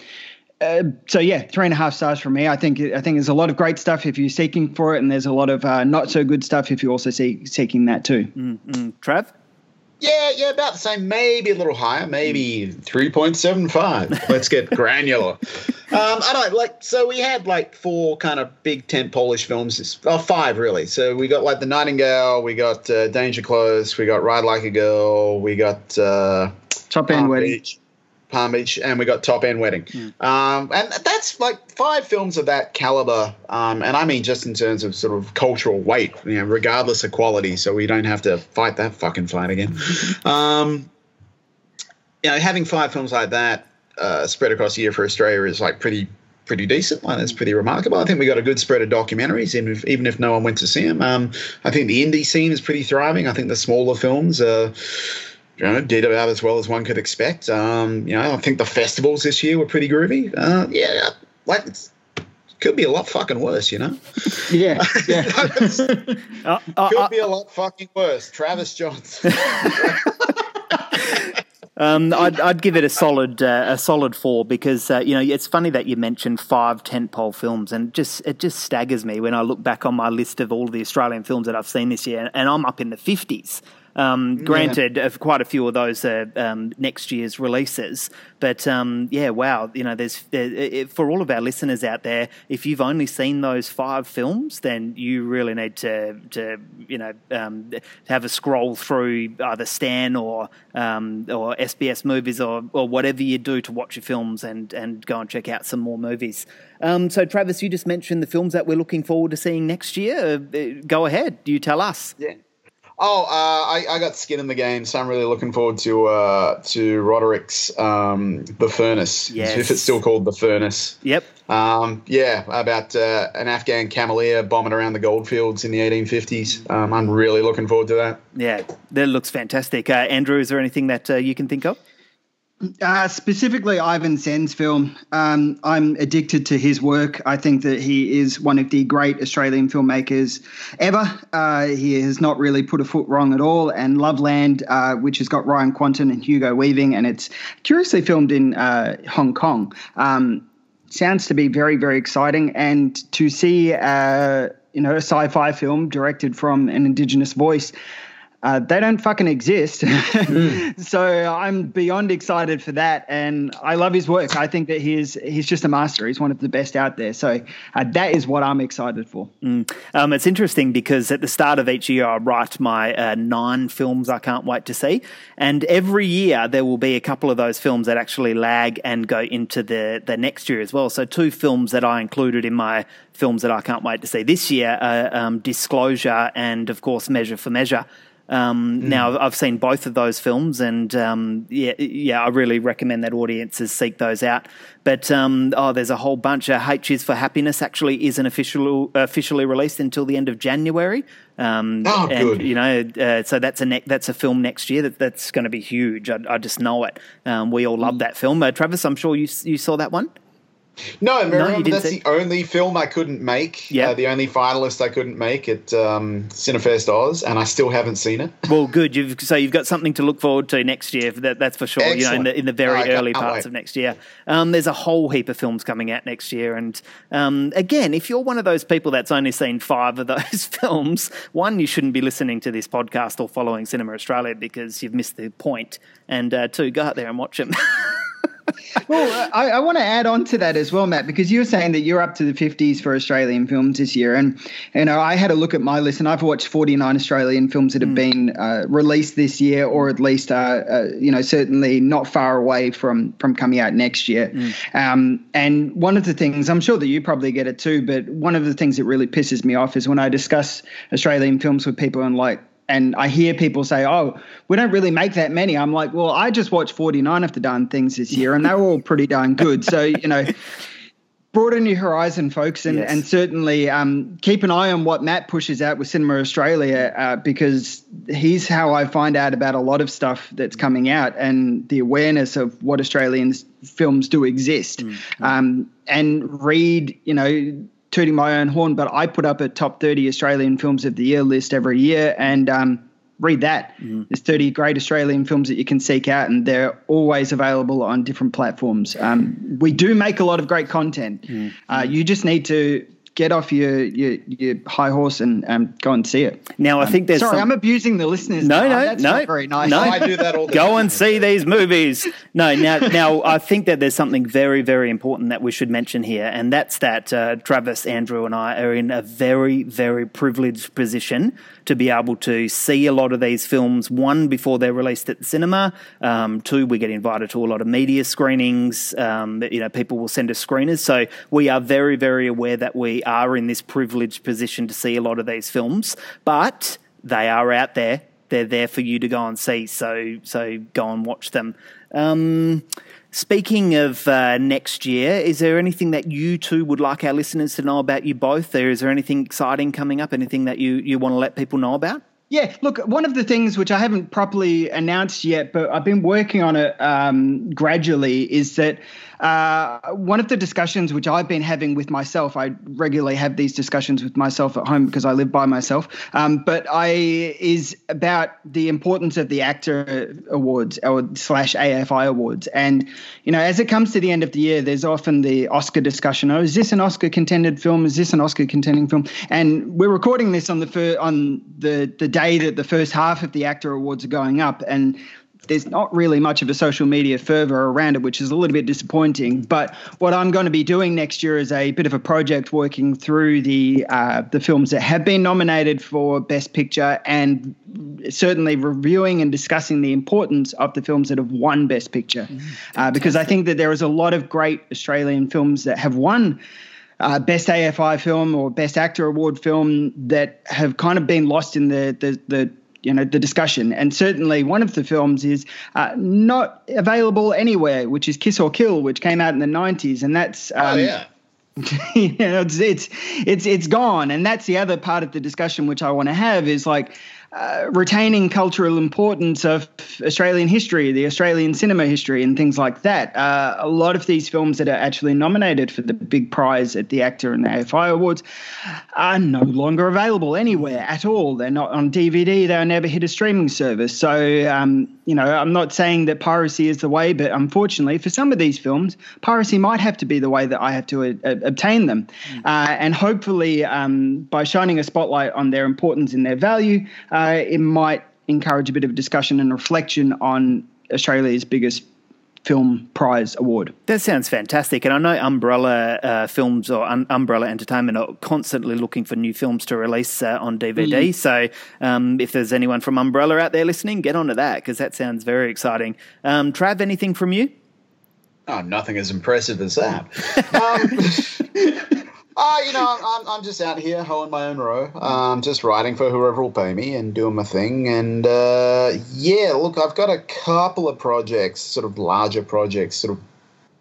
uh, so yeah, three and a half stars from me. I think I think there's a lot of great stuff if you're seeking for it, and there's a lot of uh, not so good stuff if you're also see, seeking that too. Mm, Trav? Yeah, yeah, about the same, maybe a little higher, maybe 3.75. Let's get granular. Um, I don't like, so we had like four kind of big tentpole films, this- oh, five really. So we got like The Nightingale, we got uh, Danger Close, we got Ride Like a Girl, we got uh, Top end Palm wedding. Beach, Palm Beach, and we got Top End Wedding. Um, and that's like five films of that caliber. Um, and I mean, just in terms of sort of cultural weight, you know, regardless of quality, so we don't have to fight that fucking fight again. um, you know, having five films like that uh, spread across a year for Australia is like pretty. Pretty decent one. It's pretty remarkable. I think we got a good spread of documentaries, even if, even if no one went to see them. Um, I think the indie scene is pretty thriving. I think the smaller films are you know, did about as well as one could expect. Um, you know, I think the festivals this year were pretty groovy. Uh, yeah, like it's could be a lot fucking worse, you know. Yeah, yeah. Uh, uh, could uh, be a lot fucking worse. Travis Johnson. Um, I'd, I'd, give it a solid uh, a solid four because uh, you know it's funny that you mentioned five tentpole films and just it just staggers me when I look back on my list of all the Australian films that I've seen this year and I'm up in the fifties. Um, granted, yeah. quite a few of those are um, next year's releases, but um, yeah, wow, you know, there's there, for all of our listeners out there, if you've only seen those five films, then you really need to to you know um, have a scroll through either Stan or um, or SBS movies or or whatever you do to watch your films and and go and check out some more movies. Um, so, Travis, you just mentioned the films that we're looking forward to seeing next year. Uh, go ahead, you tell us. Yeah. Oh, uh, I, I got skin in the game, so I'm really looking forward to uh, to Roderick's um, The Furnace, yes. if it's still called The Furnace. Yep. Um, yeah, about uh, an Afghan cameleer bombing around the goldfields in the 1850s. Um, I'm really looking forward to that. Yeah, that looks fantastic. Uh, Andrew, is there anything that uh, you can think of? Uh, specifically, Ivan Sen's film. Um, I'm addicted to his work. I think that he is one of the great Australian filmmakers ever. Uh, he has not really put a foot wrong at all. And Loveland, uh, which has got Ryan Kwanten and Hugo Weaving, and it's curiously filmed in uh, Hong Kong, um, sounds to be very, very exciting. And to see, uh, you know, a sci-fi film directed from an Indigenous voice uh, they don't fucking exist. mm. So I'm beyond excited for that, and I love his work. I think that he's he's just a master. He's one of the best out there. So uh, that is what I'm excited for. Mm. Um, it's interesting because at the start of each year, I write my uh, nine films I can't wait to see, and every year there will be a couple of those films that actually lag and go into the the next year as well. So two films that I included in my films that I can't wait to see this year are um, Disclosure and, of course, Measure for Measure. Um, mm. Now, I've seen both of those films, and um, yeah, yeah, I really recommend that audiences seek those out. But um, oh, there's a whole bunch. of H is for Happiness actually isn't official, officially released until the end of January. Um, oh, and, good. You know, uh, so that's a ne- that's a film next year that, that's going to be huge. I, I, just know it. Um, we all love mm. that film. Uh, Travis, I'm sure you you saw that one. No, no, that's see? the only film I couldn't make. Yeah, uh, the only finalist I couldn't make at um, Cinefest Oz, and I still haven't seen it. Well, good. You've, so you've got something to look forward to next year. That, that's for sure. Excellent. You know, in the, in the very early parts wait. of next year, um, there's a whole heap of films coming out next year. And um, again, if you're one of those people that's only seen five of those films, one, you shouldn't be listening to this podcast or following Cinema Australia because you've missed the point. And uh, two, go out there and watch them. well, I, I want to add on to that as well, Matt, because you were saying that you're up to the 50s for Australian films this year. And, you know, I had a look at my list and I've watched 49 Australian films that have mm. been uh, released this year or at least, uh, uh, you know, certainly not far away from, from coming out next year. Mm. Um, and one of the things, I'm sure that you probably get it too, but one of the things that really pisses me off is when I discuss Australian films with people and like, and I hear people say, "Oh, we don't really make that many." I'm like, "Well, I just watched 49 of the darn things this year, and they were all pretty darn good." So you know, broaden your horizon, folks, and yes. and certainly um, keep an eye on what Matt pushes out with Cinema Australia uh, because he's how I find out about a lot of stuff that's coming out and the awareness of what Australian films do exist, mm-hmm. um, and read, you know tooting my own horn, but I put up a top 30 Australian films of the year list every year and um, read that. Mm. There's 30 great Australian films that you can seek out, and they're always available on different platforms. Um, we do make a lot of great content. Mm. Uh, you just need to get off your your, your high horse and um, go and see it. Now, um, I think there's. Sorry, some... I'm abusing the listeners. No, now. no, That's no, very nice. No, I do that all. The time. go time. and see these movies. No, now, now I think that there's something very, very important that we should mention here, and that's that uh, Travis, Andrew, and I are in a very, very privileged position to be able to see a lot of these films. One before they're released at the cinema. Um, two, we get invited to a lot of media screenings. Um, you know, people will send us screeners, so we are very, very aware that we are in this privileged position to see a lot of these films, but they are out there. They're there for you to go and see. So so go and watch them. Um, speaking of uh, next year, is there anything that you two would like our listeners to know about you both? There is there anything exciting coming up? Anything that you you want to let people know about? Yeah, look, one of the things which I haven't properly announced yet, but I've been working on it um, gradually, is that uh, one of the discussions which I've been having with myself, I regularly have these discussions with myself at home because I live by myself. Um, but I is about the importance of the AACTA awards or slash AFI awards, and you know, as it comes to the end of the year, there's often the Oscar discussion. Oh, is this an Oscar contended film? Is this an Oscar contending film? And we're recording this on the fir- on the the day that the first half of the AACTA awards are going up, and there's not really much of a social media fervor around it, which is a little bit disappointing. But what I'm going to be doing next year is a bit of a project working through the uh, the films that have been nominated for Best Picture, and certainly reviewing and discussing the importance of the films that have won Best Picture, mm, uh, because I think that there is a lot of great Australian films that have won. Uh, best AFI film or Best AACTA Award film that have kind of been lost in the the, the you know the discussion. And certainly one of the films is uh, not available anywhere, which is Kiss or Kill, which came out in the '90s, and that's oh, um, oh yeah. you know, it's, it's it's it's gone, and that's the other part of the discussion which I want to have is like uh, retaining cultural importance of Australian history, the Australian cinema history, and things like that. Uh, a lot of these films that are actually nominated for the big prize at the AACTA and the AFI Awards are no longer available anywhere at all. They're not on DVD. They'll never hit a streaming service. So, um, you know, I'm not saying that piracy is the way, but unfortunately, for some of these films, piracy might have to be the way that I have to uh, obtain them. Mm. Uh, and hopefully, um, by shining a spotlight on their importance and their value, uh, uh, it might encourage a bit of discussion and reflection on Australia's biggest film prize award. That sounds fantastic. And I know Umbrella uh, Films or Un- Umbrella Entertainment are constantly looking for new films to release uh, on DVD. Mm. So um, if there's anyone from Umbrella out there listening, get onto that because that sounds very exciting. Um, Trav, anything from you? Oh, nothing as impressive as that. Uh, you know, I'm, I'm just out here hoeing my own row, um, just writing for whoever will pay me and doing my thing. And uh, yeah, look, I've got a couple of projects, sort of larger projects, sort of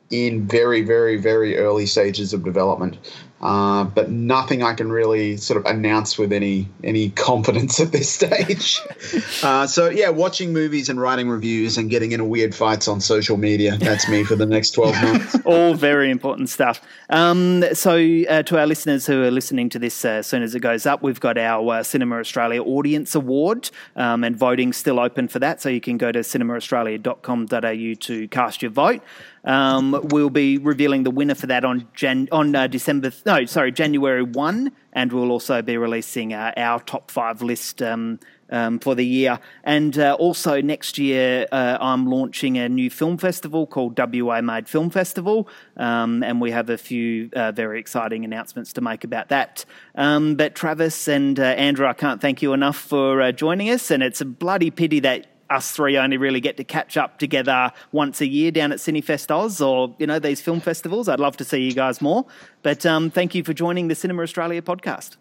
in very, very, very early stages of development. Uh, but nothing I can really sort of announce with any any confidence at this stage. uh, so yeah, watching movies and writing reviews and getting into weird fights on social media—that's me for the next twelve months. All very important stuff. Um, so uh, to our listeners who are listening to this uh, as soon as it goes up, we've got our uh, Cinema Australia Audience Award, um, and voting's still open for that. So you can go to cinemaaustralia.com.au to cast your vote. Um, we'll be revealing the winner for that on Jan- on uh, December. Th- no, sorry, January one, and we'll also be releasing uh, our top five list. Um, um, for the year. And uh, also next year, uh, I'm launching a new film festival called WA Made Film Festival, um, and we have a few uh, very exciting announcements to make about that. Um, but Travis and uh, Andrew, I can't thank you enough for uh, joining us, and it's a bloody pity that us three only really get to catch up together once a year down at Cinefest Oz or, you know, these film festivals. I'd love to see you guys more. But um, thank you for joining the Cinema Australia podcast.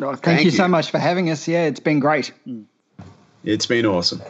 Oh, thank, thank you, you, so much for having us. Yeah, it's been great. It's been awesome.